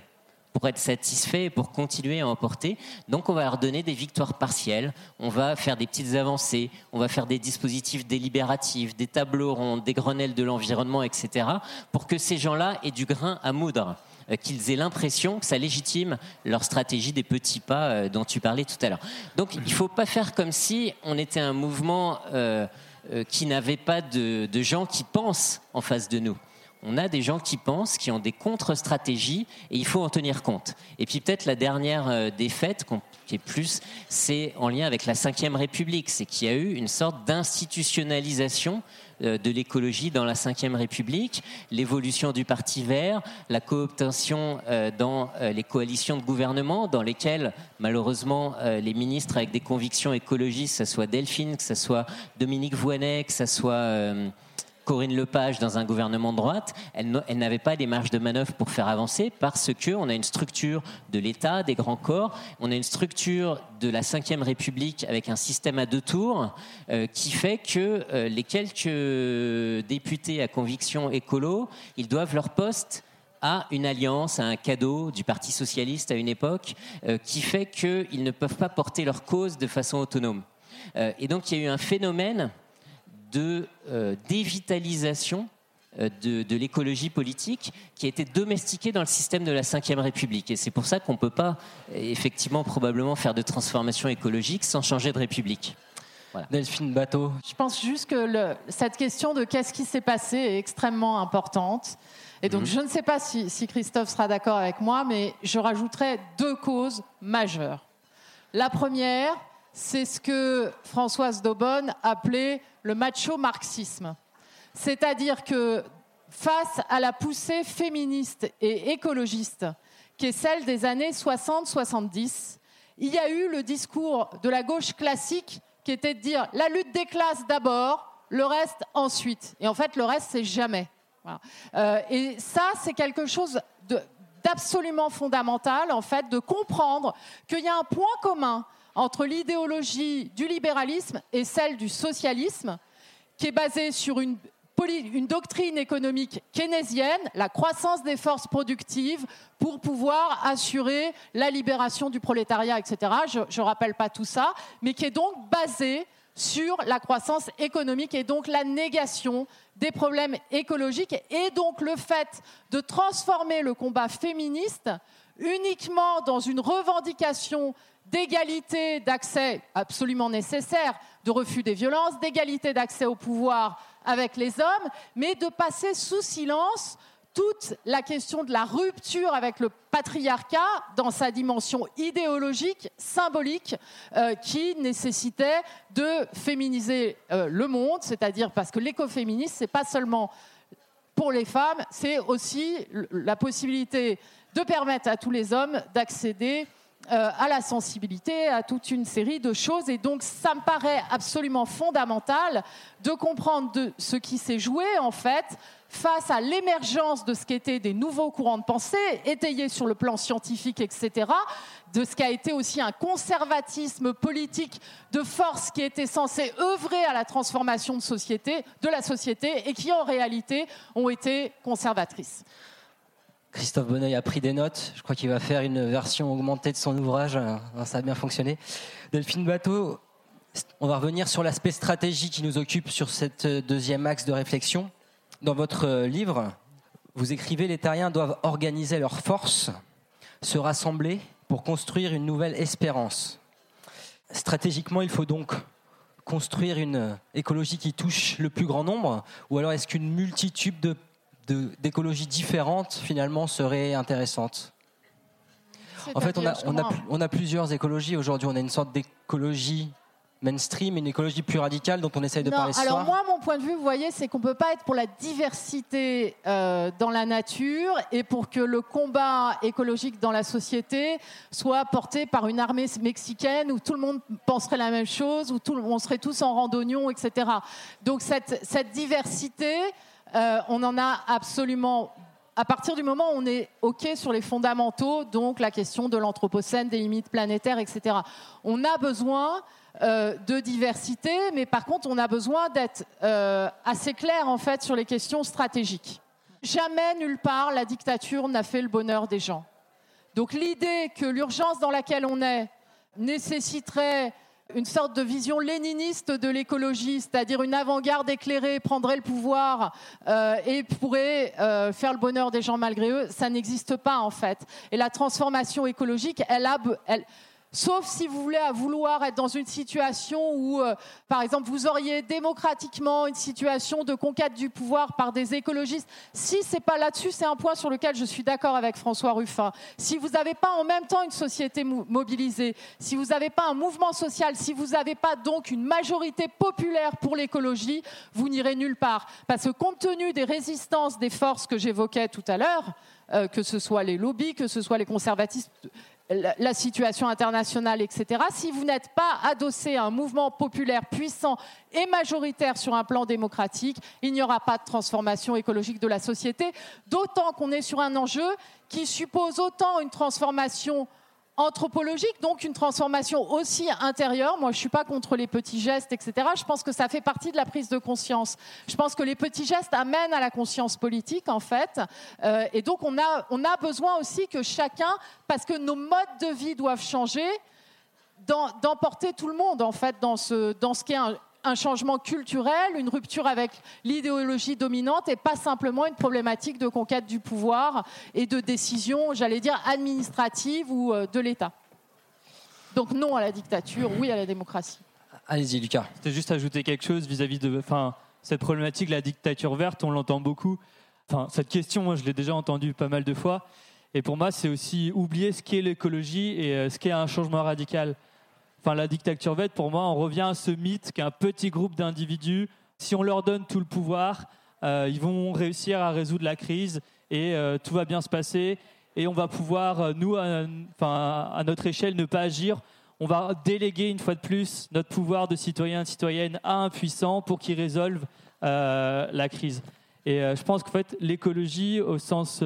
pour être satisfait et pour continuer à emporter. Donc on va leur donner des victoires partielles, on va faire des petites avancées, on va faire des dispositifs délibératifs, des tableaux ronds, des grenelles de l'environnement, etc., pour que ces gens-là aient du grain à moudre euh, qu'ils aient l'impression que ça légitime leur stratégie des petits pas euh, dont tu parlais tout à l'heure. Donc il ne faut pas faire comme si on était un mouvement euh, qui n'avait pas de, de gens qui pensent en face de nous on a des gens qui pensent, qui ont des contre-stratégies, et il faut en tenir compte. Et puis peut-être la dernière euh, défaite, qui est plus, c'est en lien avec la Ve République, c'est qu'il y a eu une sorte d'institutionnalisation euh, de l'écologie dans la Ve République, l'évolution du Parti vert, la cooptation euh, dans les coalitions de gouvernement, dans lesquelles malheureusement les ministres avec des convictions écologistes, que ce soit Delphine, que ce soit Dominique Voynet, que ce soit... Corinne Lepage dans un gouvernement de droite, elle, n'avait pas les marges de manœuvre pour faire avancer parce qu'on a une structure de l'État, des grands corps, on a une structure de la Ve République avec un système à deux tours euh, qui fait que euh, les quelques députés à conviction écolo, ils doivent leur poste à une alliance, à un cadeau du Parti socialiste à une époque, euh, qui fait qu'ils ne peuvent pas porter leur cause de façon autonome. et donc il y a eu un phénomène de euh, dévitalisation euh, de, l'écologie politique qui a été domestiquée dans le système de la Ve République. Et c'est pour ça qu'on ne peut pas, effectivement, probablement faire de transformation écologique sans changer de République. Delphine Bateau. Je pense juste que cette question de qu'est-ce qui s'est passé est extrêmement importante. Et donc, mhm. je ne sais pas si, si Christophe sera d'accord avec moi, mais je rajouterai deux causes majeures. La première, c'est ce que Françoise Daubonne appelait le macho-marxisme. C'est-à-dire que face à la poussée féministe et écologiste, qui est celle des années 60-70, il y a eu le discours de la gauche classique qui était de dire la lutte des classes d'abord, le reste ensuite. Et en fait, le reste, c'est jamais. Euh, et ça, c'est quelque chose d'absolument fondamental, en fait, de comprendre qu'il y a un point commun entre l'idéologie du libéralisme et celle du socialisme, qui est basée sur une, doctrine économique keynésienne, la croissance des forces productives pour pouvoir assurer la libération du prolétariat, etc. Je ne rappelle pas tout ça, mais qui est donc basée sur la croissance économique et donc la négation des problèmes écologiques et donc le fait de transformer le combat féministe uniquement dans une revendication d'égalité d'accès absolument nécessaire, de refus des violences, d'égalité d'accès au pouvoir avec les hommes, mais de passer sous silence toute la question de la rupture avec le patriarcat dans sa dimension idéologique, symbolique, euh, qui nécessitait de féminiser euh, le monde, c'est-à-dire parce que l'écoféminisme, c'est pas seulement pour les femmes, c'est aussi la possibilité de permettre à tous les hommes d'accéder euh, à la sensibilité, à toute une série de choses. Et donc, ça me paraît absolument fondamental de comprendre de ce qui s'est joué, en fait, face à l'émergence de ce qu'étaient des nouveaux courants de pensée, étayés sur le plan scientifique, etc., de ce qui a été aussi un conservatisme politique de force qui était censé œuvrer à la transformation de, société, de la société et qui, en réalité, ont été conservatrices. Christophe Bonneuil a pris des notes. Je crois qu'il va faire une version augmentée de son ouvrage. Ça a bien fonctionné. Delphine Bateau, on va revenir sur l'aspect stratégie qui nous occupe sur cette deuxième axe de réflexion. Dans votre livre, vous écrivez les terriens doivent organiser leurs forces, se rassembler pour construire une nouvelle espérance. Stratégiquement, il faut donc construire une écologie qui touche le plus grand nombre, ou alors est-ce qu'une multitude de d'écologies différentes finalement serait intéressante En fait, on a, on, a, on a, plusieurs écologies aujourd'hui. On a une sorte d'écologie mainstream, une écologie plus radicale dont on essaye de parler ce alors moi, mon point de vue, vous voyez, c'est qu'on ne peut pas être pour la diversité euh, dans la nature et pour que le combat écologique dans la société soit porté par une armée mexicaine où tout le monde penserait la même chose, où tout, on serait tous en randonnion, etc. Donc cette, cette diversité, euh, on en a absolument à partir du moment où on est OK sur les fondamentaux, donc la question de l'anthropocène, des limites planétaires, etc. On a besoin euh, de diversité, mais par contre, on a besoin d'être euh, assez clair en fait sur les questions stratégiques. Jamais nulle part la dictature n'a fait le bonheur des gens. Donc l'idée que l'urgence dans laquelle on est nécessiterait une sorte de vision léniniste de l'écologie, c'est-à-dire une avant-garde éclairée prendrait le pouvoir euh, et pourrait euh, faire le bonheur des gens malgré eux, ça n'existe pas en fait. Et la transformation écologique, elle a, Sauf si vous voulez à vouloir être dans une situation où, euh, par exemple, vous auriez démocratiquement une situation de conquête du pouvoir par des écologistes. Si c'est pas là-dessus, c'est un point sur lequel je suis d'accord avec François Ruffin. Si vous n'avez pas en même temps une société mobilisée, si vous n'avez pas un mouvement social, si vous n'avez pas donc une majorité populaire pour l'écologie, vous n'irez nulle part. Parce que compte tenu des résistances des forces que j'évoquais tout à l'heure, euh, que ce soit les lobbies, que ce soit les conservatistes, la situation internationale, etc., si vous n'êtes pas adossé à un mouvement populaire puissant et majoritaire sur un plan démocratique, il n'y aura pas de transformation écologique de la société, d'autant qu'on est sur un enjeu qui suppose autant une transformation anthropologique, donc une transformation aussi intérieure. Moi, je ne suis pas contre les petits gestes, etc. Je pense que ça fait partie de la prise de conscience. Je pense que les petits gestes amènent à la conscience politique, en fait. Euh, et donc, on a, on a besoin aussi que chacun, parce que nos modes de vie doivent changer, d'emporter tout le monde, en fait, dans ce, dans ce qui est un, un changement culturel, une rupture avec l'idéologie dominante et pas simplement une problématique de conquête du pouvoir et de décision, j'allais dire, administrative ou euh, de l'État. Donc non à la dictature, oui à la démocratie. Allez-y, Lucas. C'était juste ajouter quelque chose vis-à-vis de enfin, cette problématique, la dictature verte, on l'entend beaucoup. Enfin, cette question, moi, je l'ai déjà entendue pas mal de fois. Et pour moi, c'est aussi oublier ce qu'est l'écologie et euh, ce qu'est un changement radical. Enfin, la dictature verte, pour moi, on revient à ce mythe qu'un petit groupe d'individus, si on leur donne tout le pouvoir, euh, ils vont réussir à résoudre la crise et euh, tout va bien se passer. Et on va pouvoir, euh, nous, à, enfin, à notre échelle, ne pas agir. On va déléguer une fois de plus notre pouvoir de citoyen, de citoyenne à un puissant pour qu'il résolve la crise. Et je pense qu'en fait, l'écologie, au sens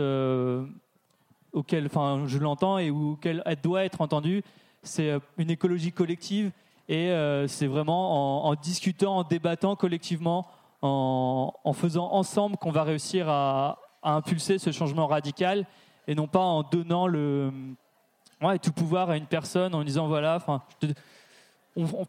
auquel enfin, je l'entends et auquel elle doit être entendue, c'est euh, une écologie collective et euh, c'est vraiment en, discutant, en débattant collectivement, en, faisant ensemble qu'on va réussir à, impulser ce changement radical et non pas en donnant le ouais, tout pouvoir à une personne en disant voilà.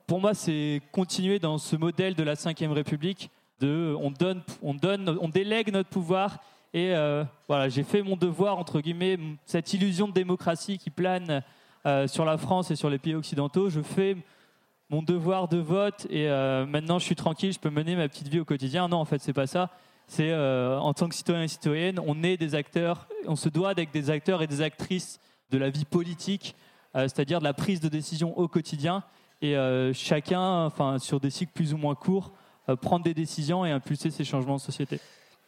Pour moi, c'est continuer dans ce modèle de la Ve République de on donne, on donne, on délègue notre pouvoir et euh, voilà, j'ai fait mon devoir entre guillemets cette illusion de démocratie qui plane euh, sur la France et sur les pays occidentaux. Je fais mon devoir de vote et euh, maintenant je suis tranquille, je peux mener ma petite vie au quotidien. Non, en fait, c'est pas ça. C'est euh, en tant que citoyen et citoyenne, on est des acteurs, on se doit d'être des acteurs et des actrices de la vie politique, c'est-à-dire de la prise de décision au quotidien. Et chacun, enfin, sur des cycles plus ou moins courts, prendre des décisions et impulser ces changements en société.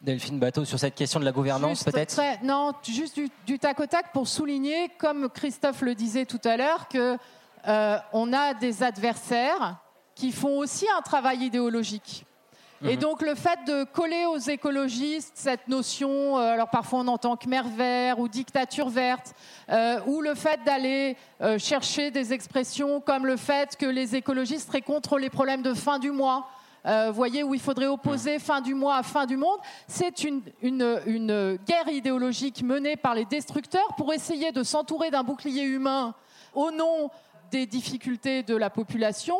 Delphine Bateau, sur cette question de la gouvernance, peut-être Non, juste du, tac au tac pour souligner, comme Christophe le disait tout à l'heure, que euh, on a des adversaires qui font aussi un travail idéologique. Et mhm. donc le fait de coller aux écologistes cette notion, euh, alors parfois on entend Khmer vert ou dictature verte, euh, ou le fait d'aller chercher des expressions comme le fait que les écologistes seraient contre les problèmes de fin du mois, euh, voyez, où il faudrait opposer fin du mois à fin du monde. C'est une, une, guerre idéologique menée par les destructeurs pour essayer de s'entourer d'un bouclier humain au nom des difficultés de la population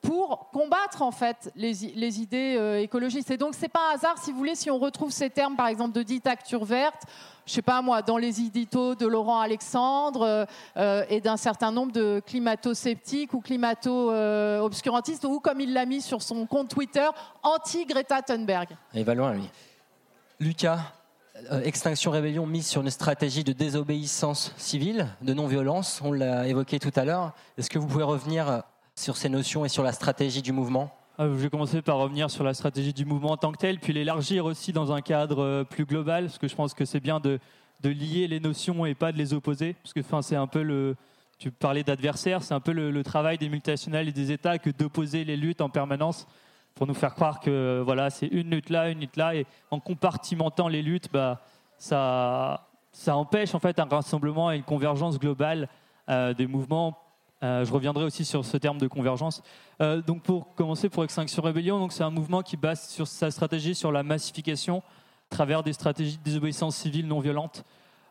pour combattre en fait les, les idées euh, écologistes. Et donc c'est pas un hasard, si vous voulez, si on retrouve ces termes, par exemple, de dictature verte, je sais pas moi, dans les éditos de Laurent Alexandre euh, euh, et d'un certain nombre de climato-sceptiques ou climato-obscurantistes, ou comme il l'a mis sur son compte Twitter, anti-Greta Thunberg. Il va loin, lui. Lucas, euh, Extinction Rébellion mise sur une stratégie de désobéissance civile, de non-violence, on l'a évoqué tout à l'heure. Est-ce que vous pouvez revenir sur ces notions et sur la stratégie du mouvement? Je vais commencer par revenir sur la stratégie du mouvement en tant que tel, puis l'élargir aussi dans un cadre euh, plus global, parce que je pense que c'est bien de, lier les notions et pas de les opposer, parce que c'est un peu le, tu parlais d'adversaire, c'est un peu le, travail des multinationales et des États que d'opposer les luttes en permanence pour nous faire croire que voilà, c'est une lutte là, une lutte là, et en compartimentant les luttes, bah, ça, ça empêche en fait un rassemblement et une convergence globale euh, des mouvements euh, je reviendrai aussi sur ce terme de convergence. Euh, donc pour commencer, pour Extinction Rébellion, c'est un mouvement qui base sur sa stratégie sur la massification à travers des stratégies de désobéissance civile non violente.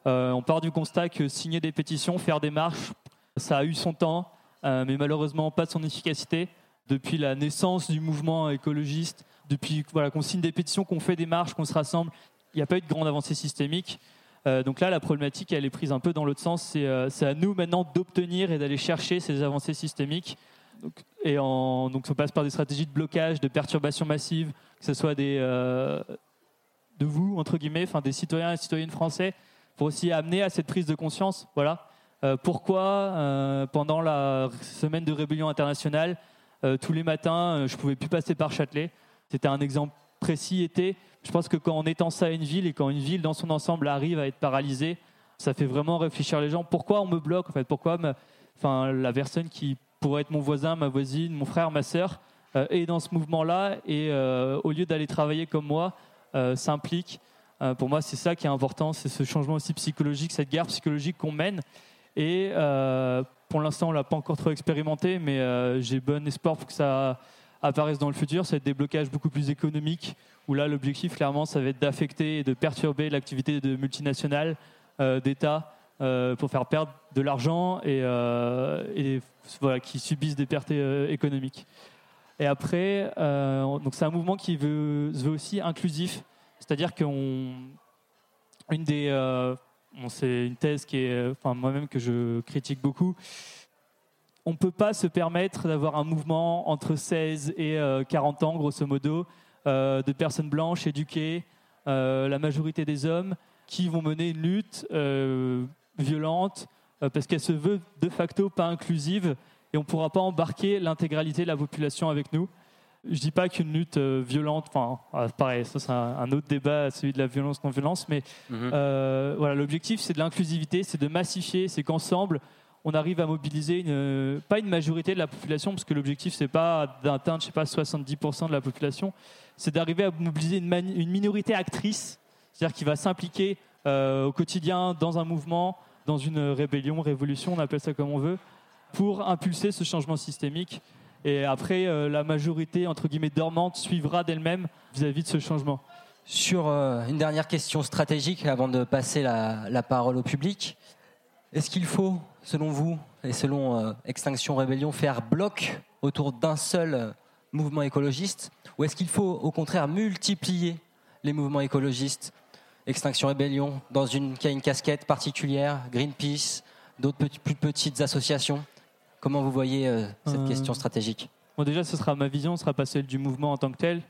Euh, on part du constat que signer des pétitions, faire des marches, ça a eu son temps, mais malheureusement pas de son efficacité. Depuis la naissance du mouvement écologiste, depuis voilà, qu'on signe des pétitions, qu'on fait des marches, qu'on se rassemble, il n'y a pas eu de grande avancée systémique. Euh, donc là, la problématique, elle est prise un peu dans l'autre sens. C'est euh, c'est à nous maintenant d'obtenir et d'aller chercher ces avancées systémiques. Donc, et en, donc, on passe par des stratégies de blocage, de perturbation massive, que ce soit des, euh, de vous, entre guillemets, enfin des citoyens et citoyennes français, pour aussi amener à cette prise de conscience. Voilà. Pourquoi, pendant la semaine de rébellion internationale, tous les matins, je pouvais plus passer par Châtelet? C'était un exemple précis était. Je pense que quand on étend ça à une ville et quand une ville dans son ensemble arrive à être paralysée, ça fait vraiment réfléchir les gens. Pourquoi on me bloque en fait? Pourquoi la personne qui pourrait être mon voisin, ma voisine, mon frère, ma sœur euh, est dans ce mouvement-là et euh, au lieu d'aller travailler comme moi, euh, s'implique. Euh, pour moi, c'est ça qui est important, c'est ce changement aussi psychologique, cette guerre psychologique qu'on mène. Et euh, pour l'instant, on l'a pas encore trop expérimenté, mais j'ai bon espoir pour que ça apparaisse dans le futur. Ça va être des blocages beaucoup plus économiques, où là, l'objectif, clairement, ça va être d'affecter et de perturber l'activité de multinationales, euh, d'États, euh, pour faire perdre de l'argent et, euh, voilà, qui subissent des pertes euh, économiques. Et après, donc c'est un mouvement qui veut, veut aussi inclusif, c'est-à-dire qu'on des, c'est une thèse qui est, enfin moi-même que je critique beaucoup. On ne peut pas se permettre d'avoir un mouvement entre 16 et euh, 40 ans, grosso modo, euh, de personnes blanches éduquées, euh, la majorité des hommes, qui vont mener une lutte euh, violente euh, parce qu'elle se veut de facto pas inclusive et on ne pourra pas embarquer l'intégralité de la population avec nous. Je dis pas qu'une lutte euh, violente, enfin, ah, pareil, ça c'est un, autre débat, celui de la violence non-violence, mais euh, voilà, l'objectif c'est de l'inclusivité, c'est de massifier, c'est qu'ensemble on arrive à mobiliser euh, pas une majorité de la population, parce que l'objectif c'est pas d'atteindre, je sais pas, 70% de la population, c'est d'arriver à mobiliser une, minorité actrice, c'est-à-dire qui va s'impliquer euh, au quotidien dans un mouvement, dans une rébellion, révolution, on appelle ça comme on veut, pour impulser ce changement systémique. Et après, euh, la majorité, entre guillemets, dormante suivra d'elle-même vis-à-vis de ce changement. Sur une dernière question stratégique avant de passer la parole au public. Est-ce qu'il faut, selon vous et selon euh, Extinction Rébellion, faire bloc autour d'un seul euh, mouvement écologiste Ou est-ce qu'il faut au contraire multiplier les mouvements écologistes? Extinction Rébellion, dans une, qui a une casquette particulière, Greenpeace, d'autres plus petites associations Comment vous voyez euh, cette Euh, question stratégique? Bon, déjà, ce sera ma vision, ce sera pas celle du mouvement en tant que tel.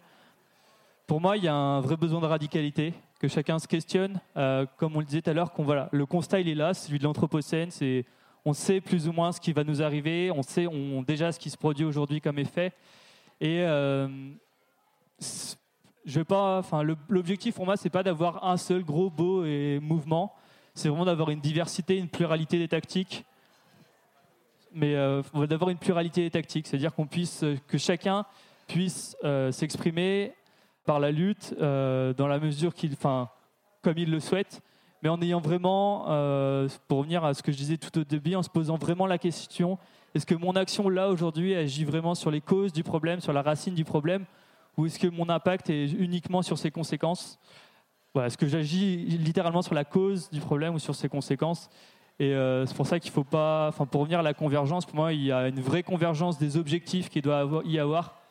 Pour moi, il y a un vrai besoin de radicalité, que chacun se questionne. Euh, comme on le disait tout à l'heure, qu'on voilà, le constat il est là, c'est celui de l'anthropocène. C'est, on sait plus ou moins ce qui va nous arriver, on sait déjà ce qui se produit aujourd'hui comme effet. Et euh, enfin, l'objectif pour moi, c'est pas d'avoir un seul gros beau mouvement. C'est vraiment d'avoir une diversité, une pluralité des tactiques mais euh, d'avoir une pluralité des tactiques, c'est-à-dire qu'on puisse, que chacun puisse euh, s'exprimer par la lutte dans la mesure qu'il, enfin, comme il le souhaite, mais en ayant vraiment, euh, pour revenir à ce que je disais tout au début, en se posant vraiment la question est-ce que mon action là aujourd'hui agit vraiment sur les causes du problème, sur la racine du problème, ou est-ce que mon impact est uniquement sur ses conséquences? Est-ce que j'agis littéralement sur la cause du problème ou sur ses conséquences? Et euh, c'est pour ça qu'il faut pas. Enfin, pour revenir à la convergence, pour moi, il y a une vraie convergence des objectifs qu'il doit y avoir.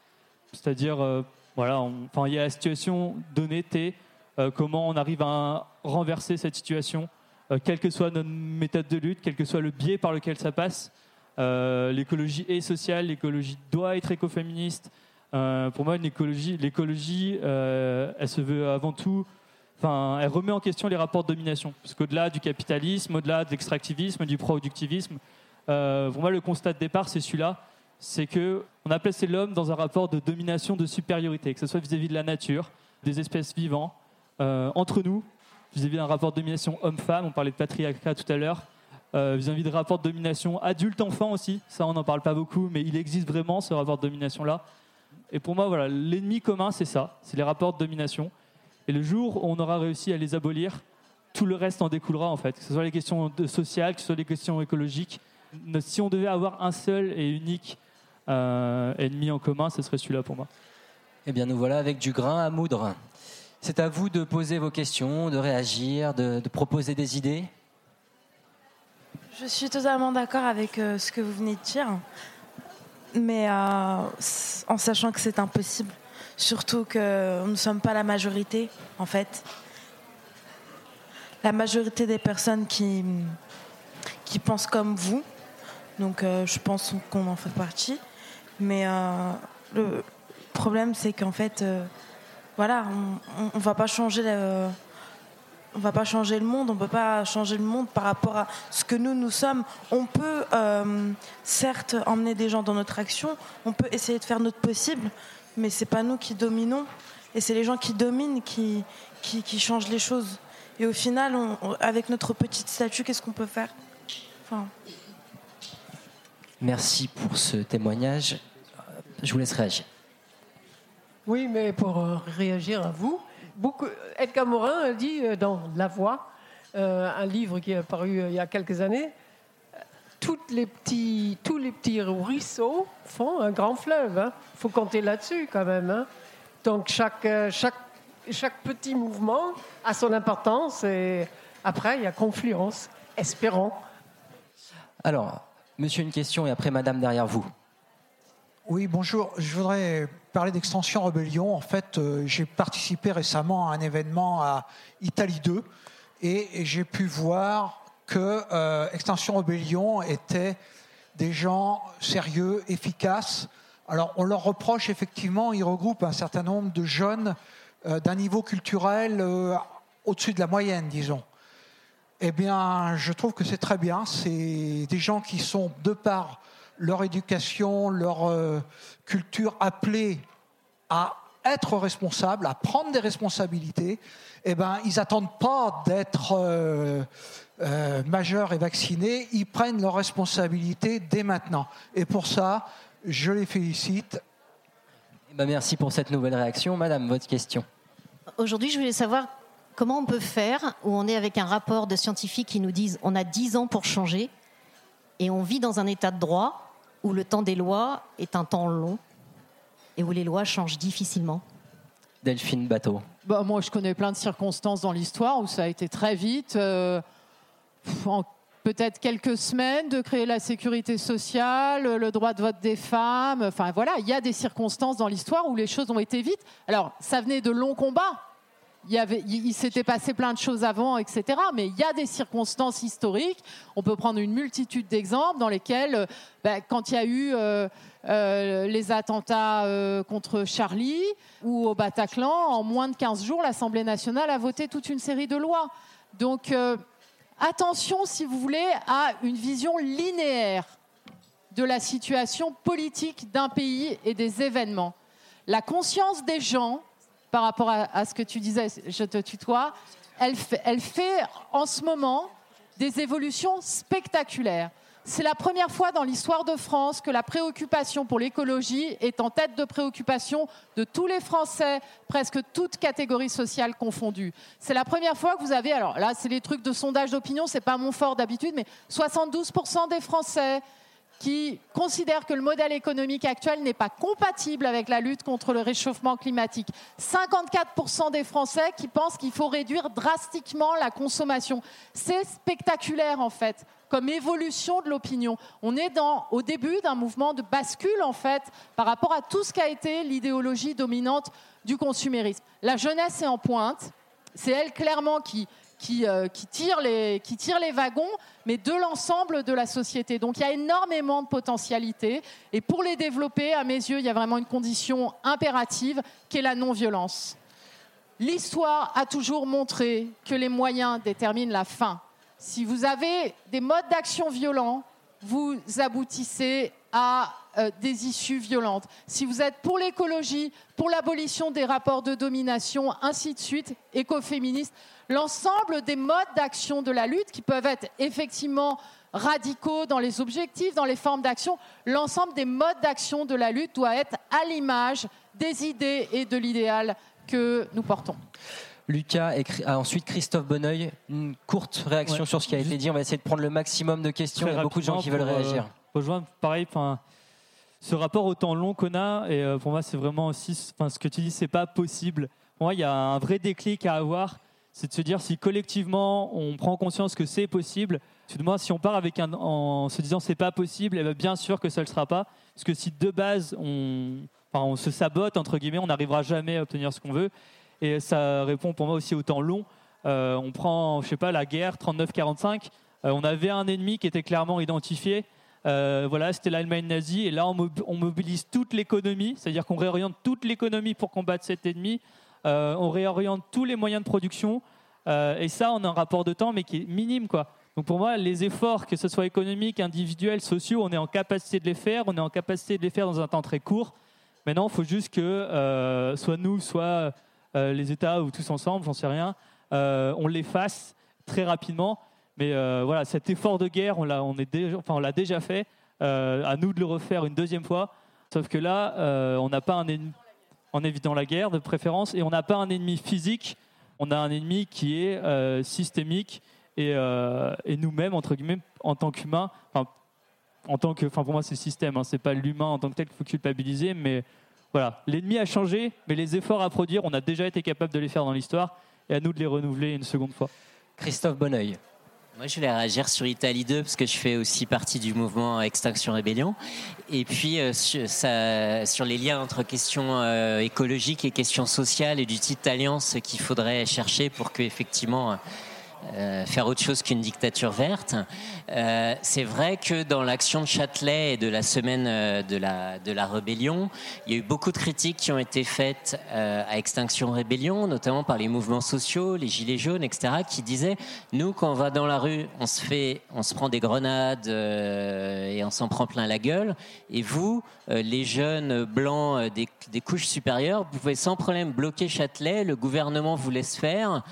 C'est-à-dire, euh, voilà, enfin, il y a la situation donnée T. euh, comment on arrive à renverser cette situation, euh, quelle que soit notre méthode de lutte, quel que soit le biais par lequel ça passe. Euh, l'écologie est sociale, l'écologie doit être écoféministe. Pour moi, l'écologie, euh, elle se veut avant tout Enfin, elle remet en question les rapports de domination. Parce qu'au-delà du capitalisme, au-delà de l'extractivisme, du productivisme, pour moi, le constat de départ, c'est celui-là. C'est que on a placé l'homme dans un rapport de domination, de supériorité, que ce soit vis-à-vis de la nature, des espèces vivantes, entre nous, vis-à-vis d'un rapport de domination homme-femme. On parlait de patriarcat tout à l'heure. euh, vis-à-vis de rapport de domination adulte-enfant aussi. Ça, on n'en parle pas beaucoup, mais il existe vraiment ce rapport de domination-là. Et pour moi, voilà, l'ennemi commun, c'est ça, c'est les rapports de domination. Et le jour où on aura réussi à les abolir, tout le reste en découlera en fait, que ce soit les questions sociales, que ce soit les questions écologiques. Si on devait avoir un seul et unique euh, ennemi en commun, ce serait celui-là pour moi. Eh bien, nous voilà avec du grain à moudre. C'est à vous de poser vos questions, de réagir, de, proposer des idées. Je suis totalement d'accord avec euh, ce que vous venez de dire, mais euh, en sachant que c'est impossible. Surtout que nous ne sommes pas la majorité, en fait. la majorité des personnes qui, pensent comme vous. Donc euh, je pense qu'on en fait partie. Mais le problème, c'est qu'en fait, voilà, on ne va pas changer le, on va pas changer le monde, on peut pas changer le monde par rapport à ce que nous nous sommes. On peut certes emmener des gens dans notre action, on peut essayer de faire notre possible, mais c'est pas nous qui dominons, et c'est les gens qui dominent qui, qui, changent les choses. Et au final, avec notre petite statue, qu'est-ce qu'on peut faire? Enfin... Merci pour ce témoignage. Je vous laisse réagir. Oui, mais pour euh, réagir à vous, beaucoup, Edgar Morin a dit euh, dans La Voix, euh, un livre qui est apparu il y a quelques années, toutes les petits, tous les petits ruisseaux font un grand fleuve. Il hein. faut compter là-dessus quand même. Hein. Donc chaque, chaque, chaque petit mouvement a son importance et après il y a confluence. Espérons. Alors, monsieur, une question et après madame derrière vous. Oui, bonjour. Je voudrais parler d'Extension Rebellion. En fait, euh, j'ai participé récemment à un événement à Italie 2 et, j'ai pu voir que euh, Extension Rebellion était des gens sérieux, efficaces. Alors, on leur reproche effectivement, ils regroupent un certain nombre de jeunes euh, d'un niveau culturel au-dessus de la moyenne, disons. Eh bien, je trouve que c'est très bien. C'est des gens qui sont, de part leur éducation, leur euh, culture appelée à être responsables, à prendre des responsabilités, eh ben, ils n'attendent pas d'être euh, euh, majeurs et vaccinés, ils prennent leurs responsabilités dès maintenant. Et pour ça, je les félicite. Eh ben, merci pour cette nouvelle réaction. Madame, votre question. Aujourd'hui, je voulais savoir comment on peut faire, où on est avec un rapport de scientifiques qui nous disent on a 10 ans pour changer, et on vit dans un état de droit où le temps des lois est un temps long et où les lois changent difficilement Delphine Bateau. Bah, moi, je connais plein de circonstances dans l'histoire où ça a été très vite, euh, en peut-être quelques semaines, de créer la sécurité sociale, le droit de vote des femmes. Enfin voilà, il y a des circonstances dans l'histoire où les choses ont été vite. Alors, ça venait de longs combats il, s'était passé plein de choses avant, etc. Mais il y a des circonstances historiques. On peut prendre une multitude d'exemples dans lesquels, euh, ben, quand il y a eu euh, euh, les attentats contre Charlie ou au Bataclan, en moins de 15 jours, l'Assemblée nationale a voté toute une série de lois. Donc, attention, si vous voulez, à une vision linéaire de la situation politique d'un pays et des événements. La conscience des gens par rapport à, ce que tu disais, je te tutoie, elle fait, en ce moment des évolutions spectaculaires. C'est la première fois dans l'histoire de France que la préoccupation pour l'écologie est en tête de préoccupation de tous les Français, presque toutes catégories sociales confondues. C'est la première fois que vous avez, alors là, c'est les trucs de sondage d'opinion, c'est pas mon fort d'habitude, mais 72% des Français qui considère que le modèle économique actuel n'est pas compatible avec la lutte contre le réchauffement climatique. 54% des Français qui pensent qu'il faut réduire drastiquement la consommation. C'est spectaculaire en fait comme évolution de l'opinion. On est dans, au début d'un mouvement de bascule en fait par rapport à tout ce qu'a été l'idéologie dominante du consumérisme. La jeunesse est en pointe. C'est elle clairement qui euh, qui, les, qui tire les wagons, mais de l'ensemble de la société. Donc il y a énormément de potentialités. Et pour les développer, à mes yeux, il y a vraiment une condition impérative qui est la non-violence. L'histoire a toujours montré que les moyens déterminent la fin. Si vous avez des modes d'action violents, vous aboutissez à euh, des issues violentes. Si vous êtes pour l'écologie, pour l'abolition des rapports de domination, ainsi de suite, écoféministe, l'ensemble des modes d'action de la lutte qui peuvent être effectivement radicaux dans les objectifs, dans les formes d'action, l'ensemble des modes d'action de la lutte doit être à l'image des idées et de l'idéal que nous portons. Lucas et ah, ensuite Christophe Bonneuil. Une courte réaction sur ce qui a été dit. On va essayer de prendre le maximum de questions. Il y a beaucoup de gens qui veulent réagir. Euh, rejoindre, pareil, ce rapport au temps long qu'on a, et euh, pour moi, c'est vraiment aussi, ce que tu dis, c'est pas possible. Pour moi, il y a un vrai déclic à avoir c'est de se dire si collectivement on prend conscience que c'est possible. Moi, si on part avec en se disant c'est pas possible, eh ben, bien sûr que ça ne le sera pas. Parce que si de base on, on se sabote, entre guillemets, on n'arrivera jamais à obtenir ce qu'on veut. Et ça répond pour moi aussi au temps long. Euh, on prend, je sais pas, la guerre 39-45. Euh, on avait un ennemi qui était clairement identifié. Euh, voilà, c'était l'Allemagne nazie. Et là, on, mob- on mobilise toute l'économie, c'est-à-dire qu'on réoriente toute l'économie pour combattre cet ennemi. Euh, on réoriente tous les moyens de production. Euh, et ça, on a un rapport de temps, mais qui est minime, quoi. Donc pour moi, les efforts, que ce soit économiques, individuels, sociaux, on est en capacité de les faire. On est en capacité de les faire dans un temps très court. Maintenant, il faut juste que soit nous, soit les États ou tous ensemble, j'en sais rien, on les fasse très rapidement. Mais euh, voilà, cet effort de guerre, on l'a, déjà, fait. Euh, à nous de le refaire une deuxième fois. Sauf que là, euh, on n'a pas un ennemi, en évitant la guerre de préférence, et on n'a pas un ennemi physique. On a un ennemi qui est systémique et, nous-mêmes, entre guillemets, en tant qu'humains, en tant que, enfin pour moi c'est le système, hein, c'est pas l'humain en tant que tel qu'il faut culpabiliser, mais voilà, l'ennemi a changé, mais les efforts à produire, on a déjà été capable de les faire dans l'histoire, et à nous de les renouveler une seconde fois. Christophe Bonneuil. Moi, je voulais réagir sur Italie 2 parce que je fais aussi partie du mouvement Extinction Rébellion. Et puis, euh, sur, les liens entre questions euh, écologiques et questions sociales et du type d'alliance qu'il faudrait chercher pour que, effectivement, euh, faire autre chose qu'une dictature verte. Euh, c'est vrai que dans l'action de Châtelet et de la semaine euh, de la, de la rébellion, il y a eu beaucoup de critiques qui ont été faites à Extinction Rébellion, notamment par les mouvements sociaux, les gilets jaunes, etc., qui disaient nous, quand on va dans la rue, on se fait, on se prend des grenades et on s'en prend plein la gueule. Et vous, les jeunes blancs des, des couches supérieures, vous pouvez sans problème bloquer Châtelet. Le gouvernement vous laisse faire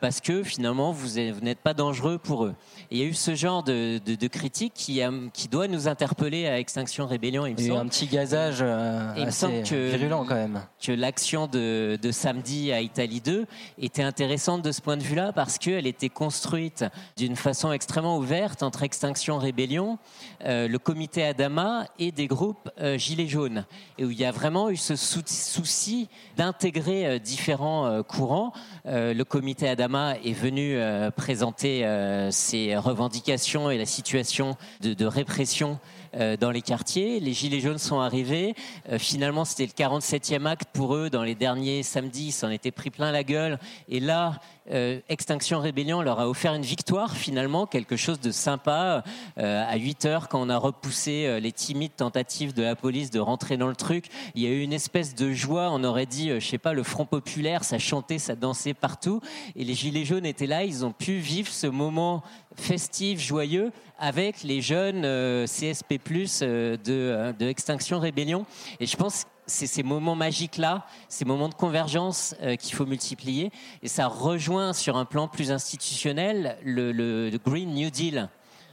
parce que finalement vous vous n'êtes pas dangereux pour eux. Et il y a eu ce genre de, de, de critique qui, a- qui doit nous interpeller à Extinction Rébellion. Il me Il y a eu semble. un petit gazage euh, il assez que, virulent quand même. que l'action de, de samedi à Italie 2 était intéressante de ce point de vue-là parce qu'elle était construite d'une façon extrêmement ouverte entre Extinction Rébellion, euh, le comité Adama et des groupes euh, Gilets jaunes. Et où il y a vraiment eu ce sou- souci d'intégrer euh, différents courants. Le comité Adama est venu présenter ses revendications et la situation de, répression euh, dans les quartiers. Les Gilets jaunes sont arrivés. Euh, finalement, c'était le 47e acte pour eux. Dans les derniers samedis, ils s'en étaient pris plein la gueule. Et là, euh, Extinction Rébellion leur a offert une victoire, finalement, quelque chose de sympa. À 8 heures, quand on a repoussé les timides tentatives de la police de rentrer dans le truc, il y a eu une espèce de joie. On aurait dit, je sais pas, le Front Populaire, ça chantait, ça dansait partout. Et les Gilets jaunes étaient là. Ils ont pu vivre ce moment festif, joyeux, avec les jeunes euh, CSP+, euh, de, euh, de Extinction Rébellion. Et je pense que c'est ces moments magiques-là, ces moments de convergence euh, qu'il faut multiplier. Et ça rejoint sur un plan plus institutionnel le, Green New Deal.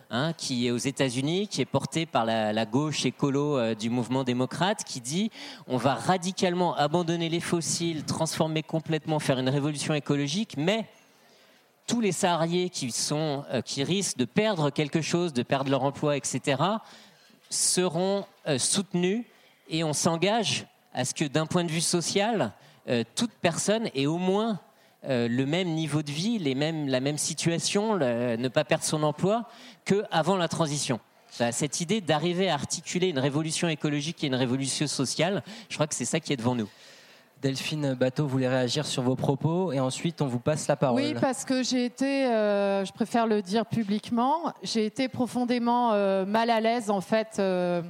hein, qui est aux États-Unis, qui est porté par la, gauche écolo du mouvement démocrate, qui dit on va radicalement abandonner les fossiles, transformer complètement, faire une révolution écologique, mais tous les salariés qui, sont, euh, qui risquent de perdre quelque chose, de perdre leur emploi, etc., seront euh, soutenus et on s'engage à ce que d'un point de vue social, euh, toute personne ait au moins le même niveau de vie, les mêmes, la même situation, ne pas perdre son emploi qu'avant la transition. Cette idée d'arriver à articuler une révolution écologique et une révolution sociale, je crois que c'est ça qui est devant nous. Delphine Bateau voulait réagir sur vos propos et ensuite on vous passe la parole. Oui, parce que j'ai été, euh, je préfère le dire publiquement, j'ai été profondément euh, mal à l'aise en fait euh,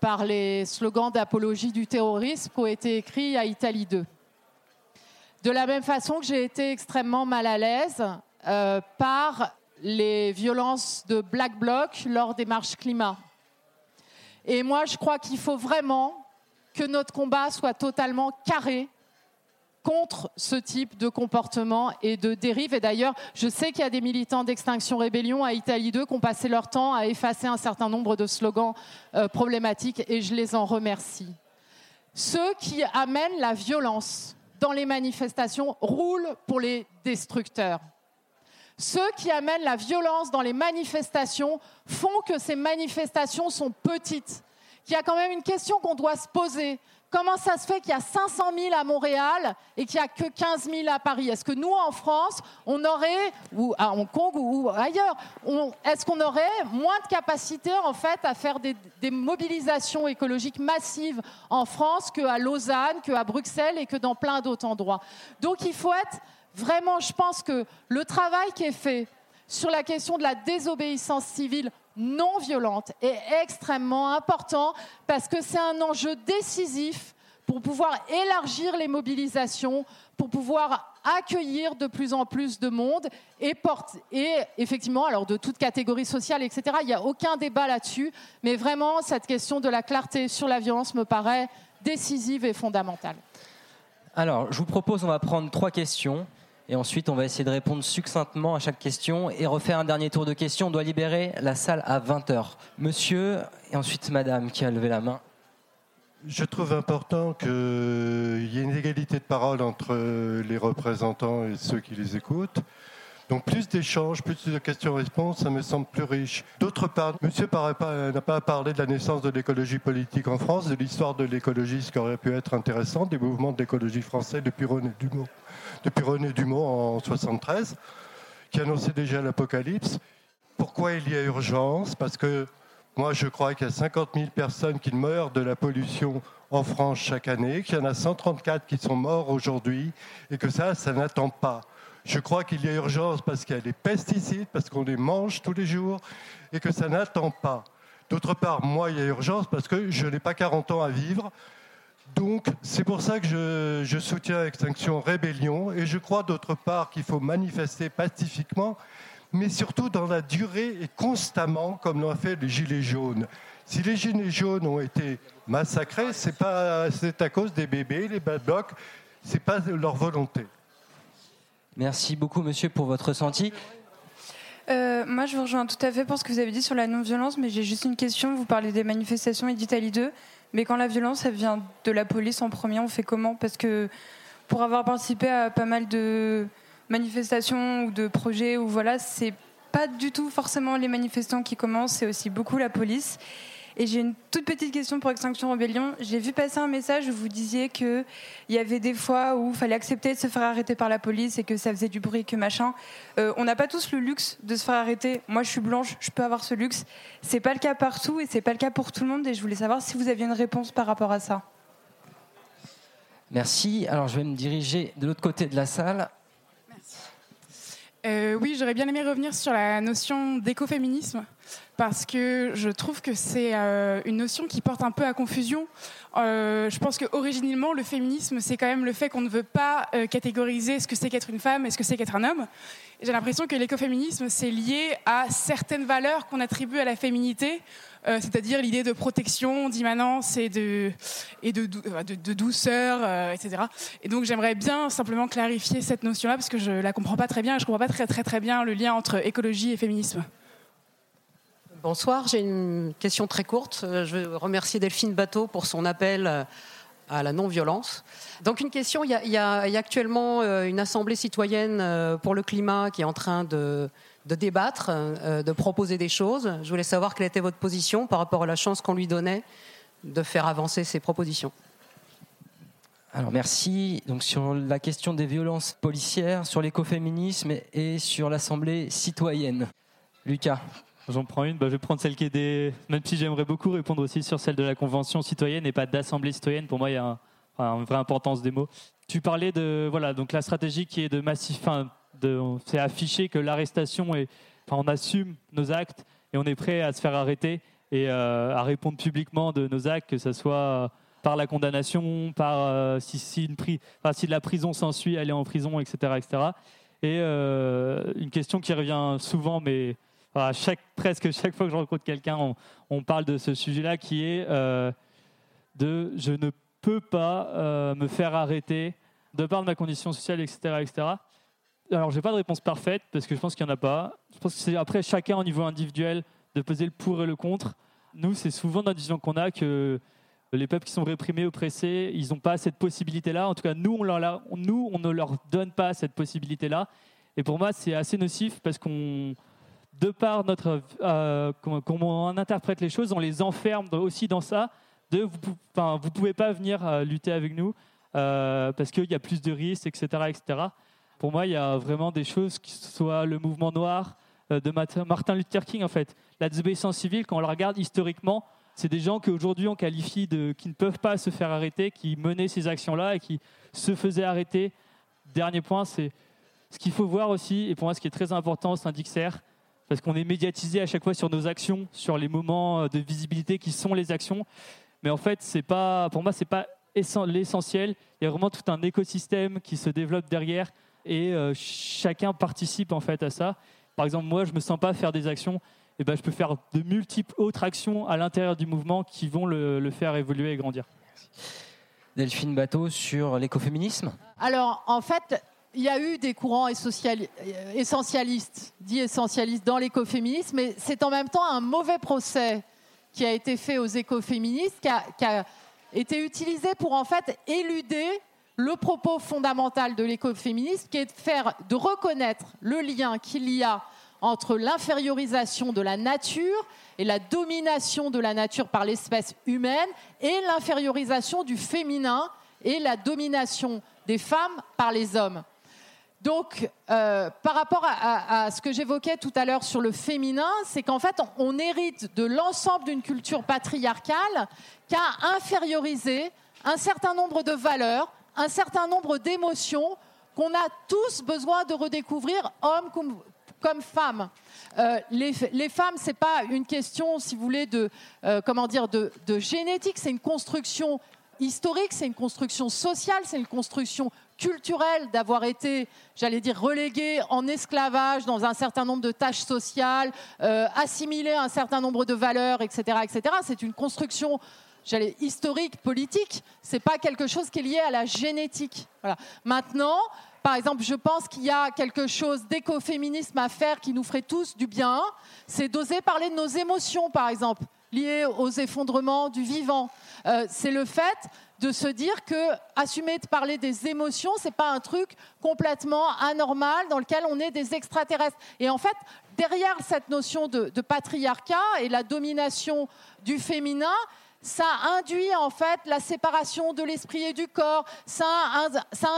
par les slogans d'apologie du terrorisme qui ont été écrits à Italie 2. De la même façon que j'ai été extrêmement mal à l'aise par les violences de Black Bloc lors des marches climat. Et moi, je crois qu'il faut vraiment que notre combat soit totalement carré contre ce type de comportement et de dérive. Et d'ailleurs, je sais qu'il y a des militants d'Extinction Rébellion à Italie 2 qui ont passé leur temps à effacer un certain nombre de slogans euh, problématiques et je les en remercie. Ceux qui amènent la violence dans les manifestations roulent pour les destructeurs. Ceux qui amènent la violence dans les manifestations font que ces manifestations sont petites. Qu'il y a quand même une question qu'on doit se poser. Comment ça se fait qu'il y a 500 000 à Montréal et qu'il n'y a que 15 000 à Paris? Est-ce que nous, en France, on aurait, ou à Hong Kong ou ailleurs, est-ce qu'on aurait moins de capacité en fait à faire des, des mobilisations écologiques massives en France qu'à Lausanne, qu'à Bruxelles et que dans plein d'autres endroits? Donc il faut être vraiment, je pense que le travail qui est fait sur la question de la désobéissance civile non violente est extrêmement important parce que c'est un enjeu décisif pour pouvoir élargir les mobilisations, pour pouvoir accueillir de plus en plus de monde et, effectivement, alors de toute catégorie sociale, etc. Il n'y a aucun débat là-dessus, mais vraiment, cette question de la clarté sur la violence me paraît décisive et fondamentale. Alors, je vous propose, on va prendre trois questions. Et ensuite, on va essayer de répondre succinctement à chaque question et refaire un dernier tour de questions. On doit libérer la salle à 20h. Monsieur et ensuite madame qui a levé la main. Je trouve important qu'il y ait une égalité de parole entre les représentants et ceux qui les écoutent. Donc plus d'échanges, plus de questions-réponses, ça me semble plus riche. D'autre part, monsieur n'a pas parlé de la naissance de l'écologie politique en France, de l'histoire de l'écologie, ce qui aurait pu être intéressant, des mouvements d'écologie français depuis René Dumont depuis René Dumont en 73, qui annonçait déjà l'apocalypse. Pourquoi il y a urgence? Parce que moi, je crois qu'il y a 50 000 personnes qui meurent de la pollution en France chaque année, qu'il y en a 134 qui sont morts aujourd'hui, et que ça, ça n'attend pas. Je crois qu'il y a urgence parce qu'il y a des pesticides, parce qu'on les mange tous les jours, et que ça n'attend pas. D'autre part, moi, il y a urgence parce que je n'ai pas 40 ans à vivre. Donc, c'est pour ça que je, soutiens Extinction Rébellion et je crois d'autre part qu'il faut manifester pacifiquement, mais surtout dans la durée et constamment, comme l'ont fait les Gilets jaunes. Si les Gilets jaunes ont été massacrés, c'est pas c'est à cause des bébés, les bad blocs, c'est pas leur volonté. Merci beaucoup, monsieur, pour votre ressenti. Euh, moi, je vous rejoins tout à fait pour ce que vous avez dit sur la non-violence, mais j'ai juste une question. Vous parlez des manifestations et d'Italie 2. Mais quand la violence, vient de la police en premier, on fait comment? Parce que pour avoir participé à pas mal de manifestations ou de projets où voilà, c'est pas du tout forcément les manifestants qui commencent, c'est aussi beaucoup la police. Et j'ai une toute petite question pour Extinction Rebellion. J'ai vu passer un message où vous disiez qu'il y avait des fois où il fallait accepter de se faire arrêter par la police et que ça faisait du bruit, que machin. Euh, on n'a pas tous le luxe de se faire arrêter. Moi, je suis blanche, je peux avoir ce luxe. C'est pas le cas partout et c'est pas le cas pour tout le monde. Et je voulais savoir si vous aviez une réponse par rapport à ça. Merci. Alors, je vais me diriger de l'autre côté de la salle. Euh, oui, j'aurais bien aimé revenir sur la notion d'écoféminisme parce que je trouve que c'est euh, une notion qui porte un peu à confusion. Euh, je pense qu'originellement, le féminisme, c'est quand même le fait qu'on ne veut pas catégoriser ce que c'est qu'être une femme et ce que c'est qu'être un homme. J'ai l'impression que l'écoféminisme, c'est lié à certaines valeurs qu'on attribue à la féminité, euh, c'est-à-dire l'idée de protection, d'immanence et de, et de, de, douceur, euh, etc. Et donc j'aimerais bien simplement clarifier cette notion-là parce que je la comprends pas très bien et je comprends pas très très très bien le lien entre écologie et féminisme. Bonsoir, j'ai une question très courte. Euh, je veux remercier Delphine Bateau pour son appel à la non-violence. Donc une question, il y a actuellement une assemblée citoyenne pour le climat qui est en train de, de débattre, euh, de proposer des choses. Je voulais savoir quelle était votre position par rapport à la chance qu'on lui donnait de faire avancer ses propositions. Alors merci. Donc sur la question des violences policières, sur l'écoféminisme et sur l'Assemblée citoyenne. Lucas. J'en prends une. Bah, je vais prendre celle qui est des. Même si j'aimerais beaucoup répondre aussi sur celle de la Convention citoyenne et pas d'Assemblée citoyenne. Pour moi, il y a une vraie importance des mots. Tu parlais de voilà donc la stratégie qui est de massif, c'est afficher que l'arrestation est, enfin, on assume nos actes et on est prêt à se faire arrêter et euh, à répondre publiquement de nos actes, que ce soit par la condamnation, par euh, si, de la prison s'ensuit, aller en prison, etc., etc. Et euh, une question qui revient souvent, mais chaque, presque chaque fois que je rencontre quelqu'un, on, on, parle de ce sujet-là, qui est de je ne peux pas me faire arrêter de par ma condition sociale, etc., etc. Alors, j'ai pas de réponse parfaite parce que je pense qu'il n'y en a pas. Je pense que c'est après chacun au niveau individuel de peser le pour et le contre. Nous, c'est souvent notre vision qu'on a que les peuples qui sont réprimés, oppressés, ils n'ont pas cette possibilité-là. En tout cas, nous, on, leur, nous, on ne leur donne pas cette possibilité-là. Et pour moi, c'est assez nocif parce qu'on, de par notre, euh, comment, on interprète les choses, on les enferme aussi dans ça. De, vous, enfin, vous pouvez pas venir euh, lutter avec nous euh, parce qu'il y a plus de risques, etc., etc. Pour moi, il y a vraiment des choses qui soient le mouvement noir euh, de Martin Luther King, en fait. La désobéissance civile, quand on la regarde historiquement, c'est des gens qu'aujourd'hui on qualifie de qui ne peuvent pas se faire arrêter, qui menaient ces actions-là et qui se faisaient arrêter. Dernier point, c'est Ce qu'il faut voir aussi, et pour moi ce qui est très important sein d'XR, parce qu'on est médiatisé à chaque fois sur nos actions, sur les moments de visibilité qui sont les actions, mais en fait, c'est pas, pour moi, c'est pas l'essentiel. Il y a vraiment tout un écosystème qui se développe derrière et euh, chacun participe en fait à ça. Par exemple, moi, je me sens pas faire des actions, et ben, je peux faire de multiples autres actions à l'intérieur du mouvement qui vont le, faire évoluer et grandir. Delphine Bateau sur l'écoféminisme Alors, en fait, il y a eu des courants essentialistes, dits essentialistes dans l'écoféminisme, mais c'est en même temps un mauvais procès qui a été fait aux écoféministes, qui a, qui a été utilisé pour en fait éluder le propos fondamental de l'écoféminisme, qui est de faire, de reconnaître le lien qu'il y a entre l'infériorisation de la nature et la domination de la nature par l'espèce humaine et l'infériorisation du féminin et la domination des femmes par les hommes. Donc, euh, par rapport à, ce que j'évoquais tout à l'heure sur le féminin, c'est qu'en fait, on, hérite de l'ensemble d'une culture patriarcale qui a infériorisé un certain nombre de valeurs, un certain nombre d'émotions qu'on a tous besoin de redécouvrir, hommes comme, femmes. Euh, les, femmes, ce n'est pas une question, si vous voulez, de, euh, comment dire, de, génétique, c'est une construction historique, c'est une construction sociale, c'est une construction culturelle d'avoir été, j'allais dire, reléguées en esclavage dans un certain nombre de tâches sociales, euh, à un certain nombre de valeurs, etc. etc. C'est une construction j'allais historique, politique, c'est pas quelque chose qui est lié à la génétique. Maintenant, par exemple, je pense qu'il y a quelque chose d'écoféminisme à faire qui nous ferait tous du bien, c'est d'oser parler de nos émotions, par exemple, liées aux effondrements du vivant. Euh, c'est le fait de se dire que assumer de parler des émotions, c'est pas un truc complètement anormal dans lequel on est des extraterrestres. Et en fait, derrière cette notion de patriarcat et la domination du féminin, ça induit en fait la séparation de l'esprit et du corps, ça,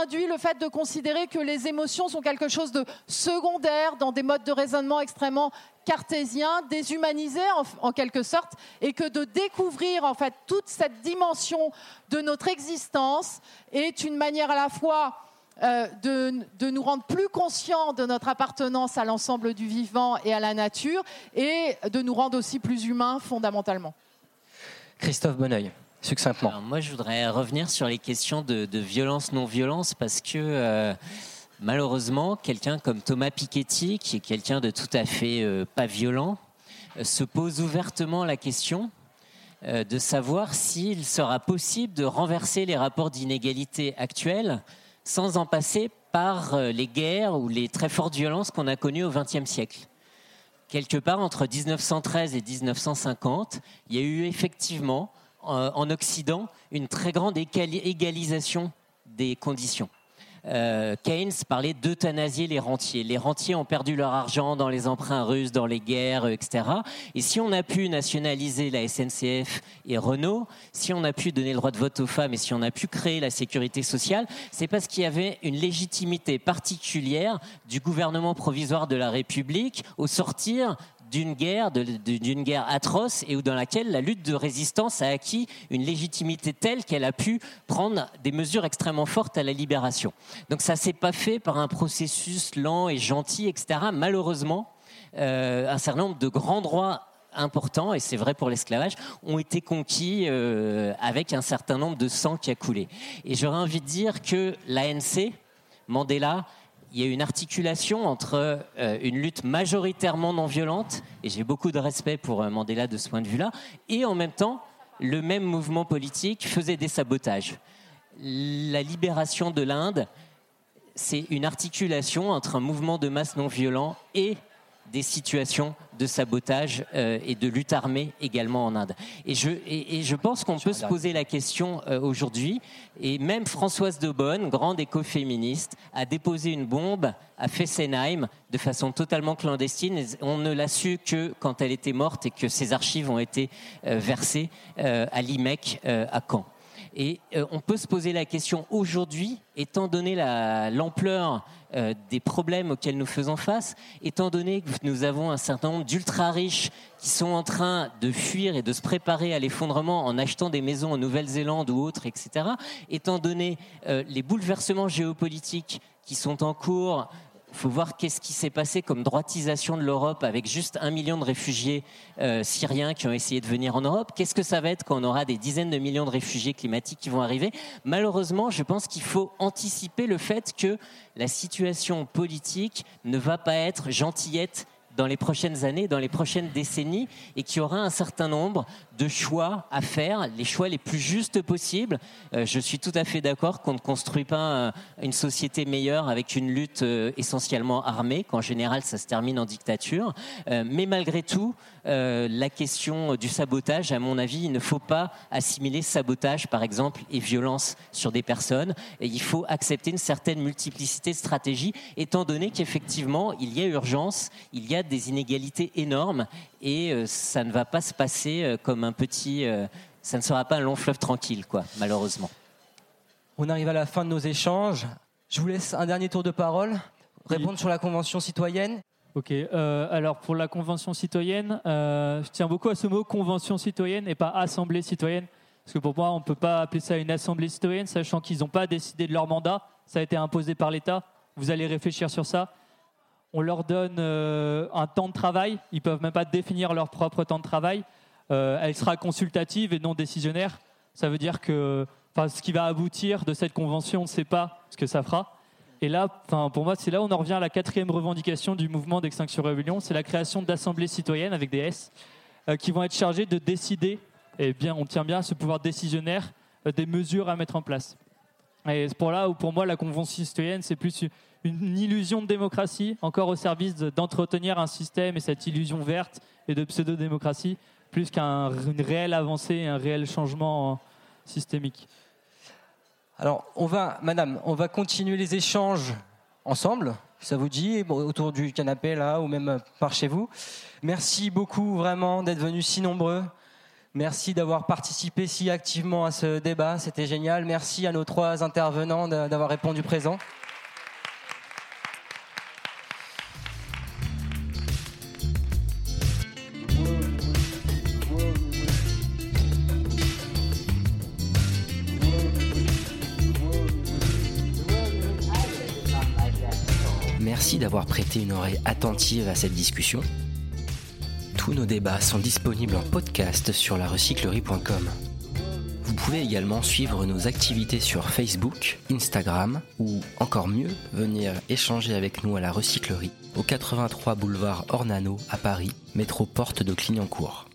induit le fait de considérer que les émotions sont quelque chose de secondaire dans des modes de raisonnement extrêmement cartésiens, déshumanisés en, quelque sorte, et que de découvrir en fait toute cette dimension de notre existence est une manière à la fois euh, de, nous rendre plus conscients de notre appartenance à l'ensemble du vivant et à la nature, et de nous rendre aussi plus humains fondamentalement. Christophe Bonneuil, succinctement. moi, je voudrais revenir sur les questions de, violence-non-violence parce que euh, malheureusement, quelqu'un comme Thomas Piketty, qui est quelqu'un de tout à fait euh, pas violent, euh, se pose ouvertement la question de savoir s'il sera possible de renverser les rapports d'inégalité actuels sans en passer par les guerres ou les très fortes violences qu'on a connues au XXe siècle quelque part entre 1913 et 1950, il y a eu effectivement euh, en Occident une très grande égalisation des conditions. Euh, Keynes parlait d'euthanasier les rentiers. Les rentiers ont perdu leur argent dans les emprunts russes, dans les guerres, etc. Et si on a pu nationaliser la SNCF et Renault, si on a pu donner le droit de vote aux femmes et si on a pu créer la sécurité sociale, c'est parce qu'il y avait une légitimité particulière du gouvernement provisoire de la République au sortir d'une guerre, d'une guerre atroce et dans laquelle la lutte de résistance a acquis une légitimité telle qu'elle a pu prendre des mesures extrêmement fortes à la libération. Donc ça s'est pas fait par un processus lent et gentil, etc. Malheureusement, euh, un certain nombre de grands droits importants, et c'est vrai pour l'esclavage, ont été conquis euh, avec un certain nombre de sang qui a coulé. Et j'aurais envie de dire que l'ANC, Mandela, il y a une articulation entre euh, une lutte majoritairement non violente, et j'ai beaucoup de respect pour euh, Mandela de ce point de vue-là, et en même temps, le même mouvement politique faisait des sabotages. La libération de l'Inde, c'est une articulation entre un mouvement de masse non violent et des situations de sabotage euh, et de lutte armée également en Inde. Et je, et, je pense qu'on peut se poser la question euh, aujourd'hui, et même Françoise de Bonne, grande écoféministe, a déposé une bombe à Fessenheim de façon totalement clandestine. On ne l'a su que quand elle était morte et que ses archives ont été euh, versées à l'IMEC à Caen. Et on peut se poser la question aujourd'hui, étant donné l'ampleur euh, des problèmes auxquels nous faisons face, étant donné que nous avons un certain nombre d'ultra riches qui sont en train de fuir et de se préparer à l'effondrement en achetant des maisons en Nouvelle-Zélande ou autres, etc., étant donné euh, les bouleversements géopolitiques qui sont en cours faut voir qu'est-ce qui s'est passé comme droitisation de l'Europe avec juste un million de réfugiés euh, syriens qui ont essayé de venir en Europe. Qu'est-ce que ça va être quand on aura des dizaines de millions de réfugiés climatiques qui vont arriver? Malheureusement, je pense qu'il faut anticiper le fait que la situation politique ne va pas être gentillette dans les prochaines années, dans les prochaines décennies, et qu'il y aura un certain nombre de choix à faire, les choix les plus justes possibles. Euh, je suis tout à fait d'accord qu'on ne construit pas euh, une société meilleure avec une lutte euh, essentiellement armée, qu'en général ça se termine en dictature. mais malgré tout, la question du sabotage, à mon avis, il ne faut pas assimiler sabotage, par exemple, et violence sur des personnes. Et il faut accepter une certaine multiplicité de stratégies, étant donné qu'effectivement, il y a urgence, il y a des inégalités énormes, et ça ne va pas se passer comme un petit. Euh, ça ne sera pas un long fleuve tranquille, quoi, malheureusement. On arrive à la fin de nos échanges. Je vous laisse un dernier tour de parole, répondre sur la Convention citoyenne. Ok, euh, alors pour la Convention citoyenne, euh, je tiens beaucoup à ce mot Convention citoyenne et pas Assemblée citoyenne. Parce que pour moi, on ne peut pas appeler ça une Assemblée citoyenne, sachant qu'ils n'ont pas décidé de leur mandat. Ça a été imposé par l'État. Vous allez réfléchir sur ça. On leur donne un temps de travail. Ils peuvent même pas définir leur propre temps de travail. Euh, elle sera consultative et non décisionnaire. Ça veut dire que ce qui va aboutir de cette convention, on ne sait pas ce que ça fera. Et là, pour moi, c'est là où on en revient à la quatrième revendication du mouvement d'extinction rébellion, c'est la création d'assemblées citoyennes avec des S euh, qui vont être chargées de décider, et bien, on tient bien à ce pouvoir décisionnaire, euh, des mesures à mettre en place. Et c'est pour là où, pour moi, la convention citoyenne, c'est plus une illusion de démocratie, encore au service d'entretenir un système et cette illusion verte et de pseudo-démocratie, plus qu'une réelle avancée, un réel changement systémique. Alors, on va, madame, on va continuer les échanges ensemble, ça vous dit, autour du canapé là, ou même par chez vous. Merci beaucoup vraiment d'être venus si nombreux. Merci d'avoir participé si activement à ce débat, c'était génial. Merci à nos trois intervenants d'avoir répondu présent. D'avoir prêté une oreille attentive à cette discussion. Tous nos débats sont disponibles en podcast sur larecyclerie.com. Vous pouvez également suivre nos activités sur Facebook, Instagram ou encore mieux, venir échanger avec nous à la recyclerie au 83 boulevard Ornano à Paris, métro porte de Clignancourt.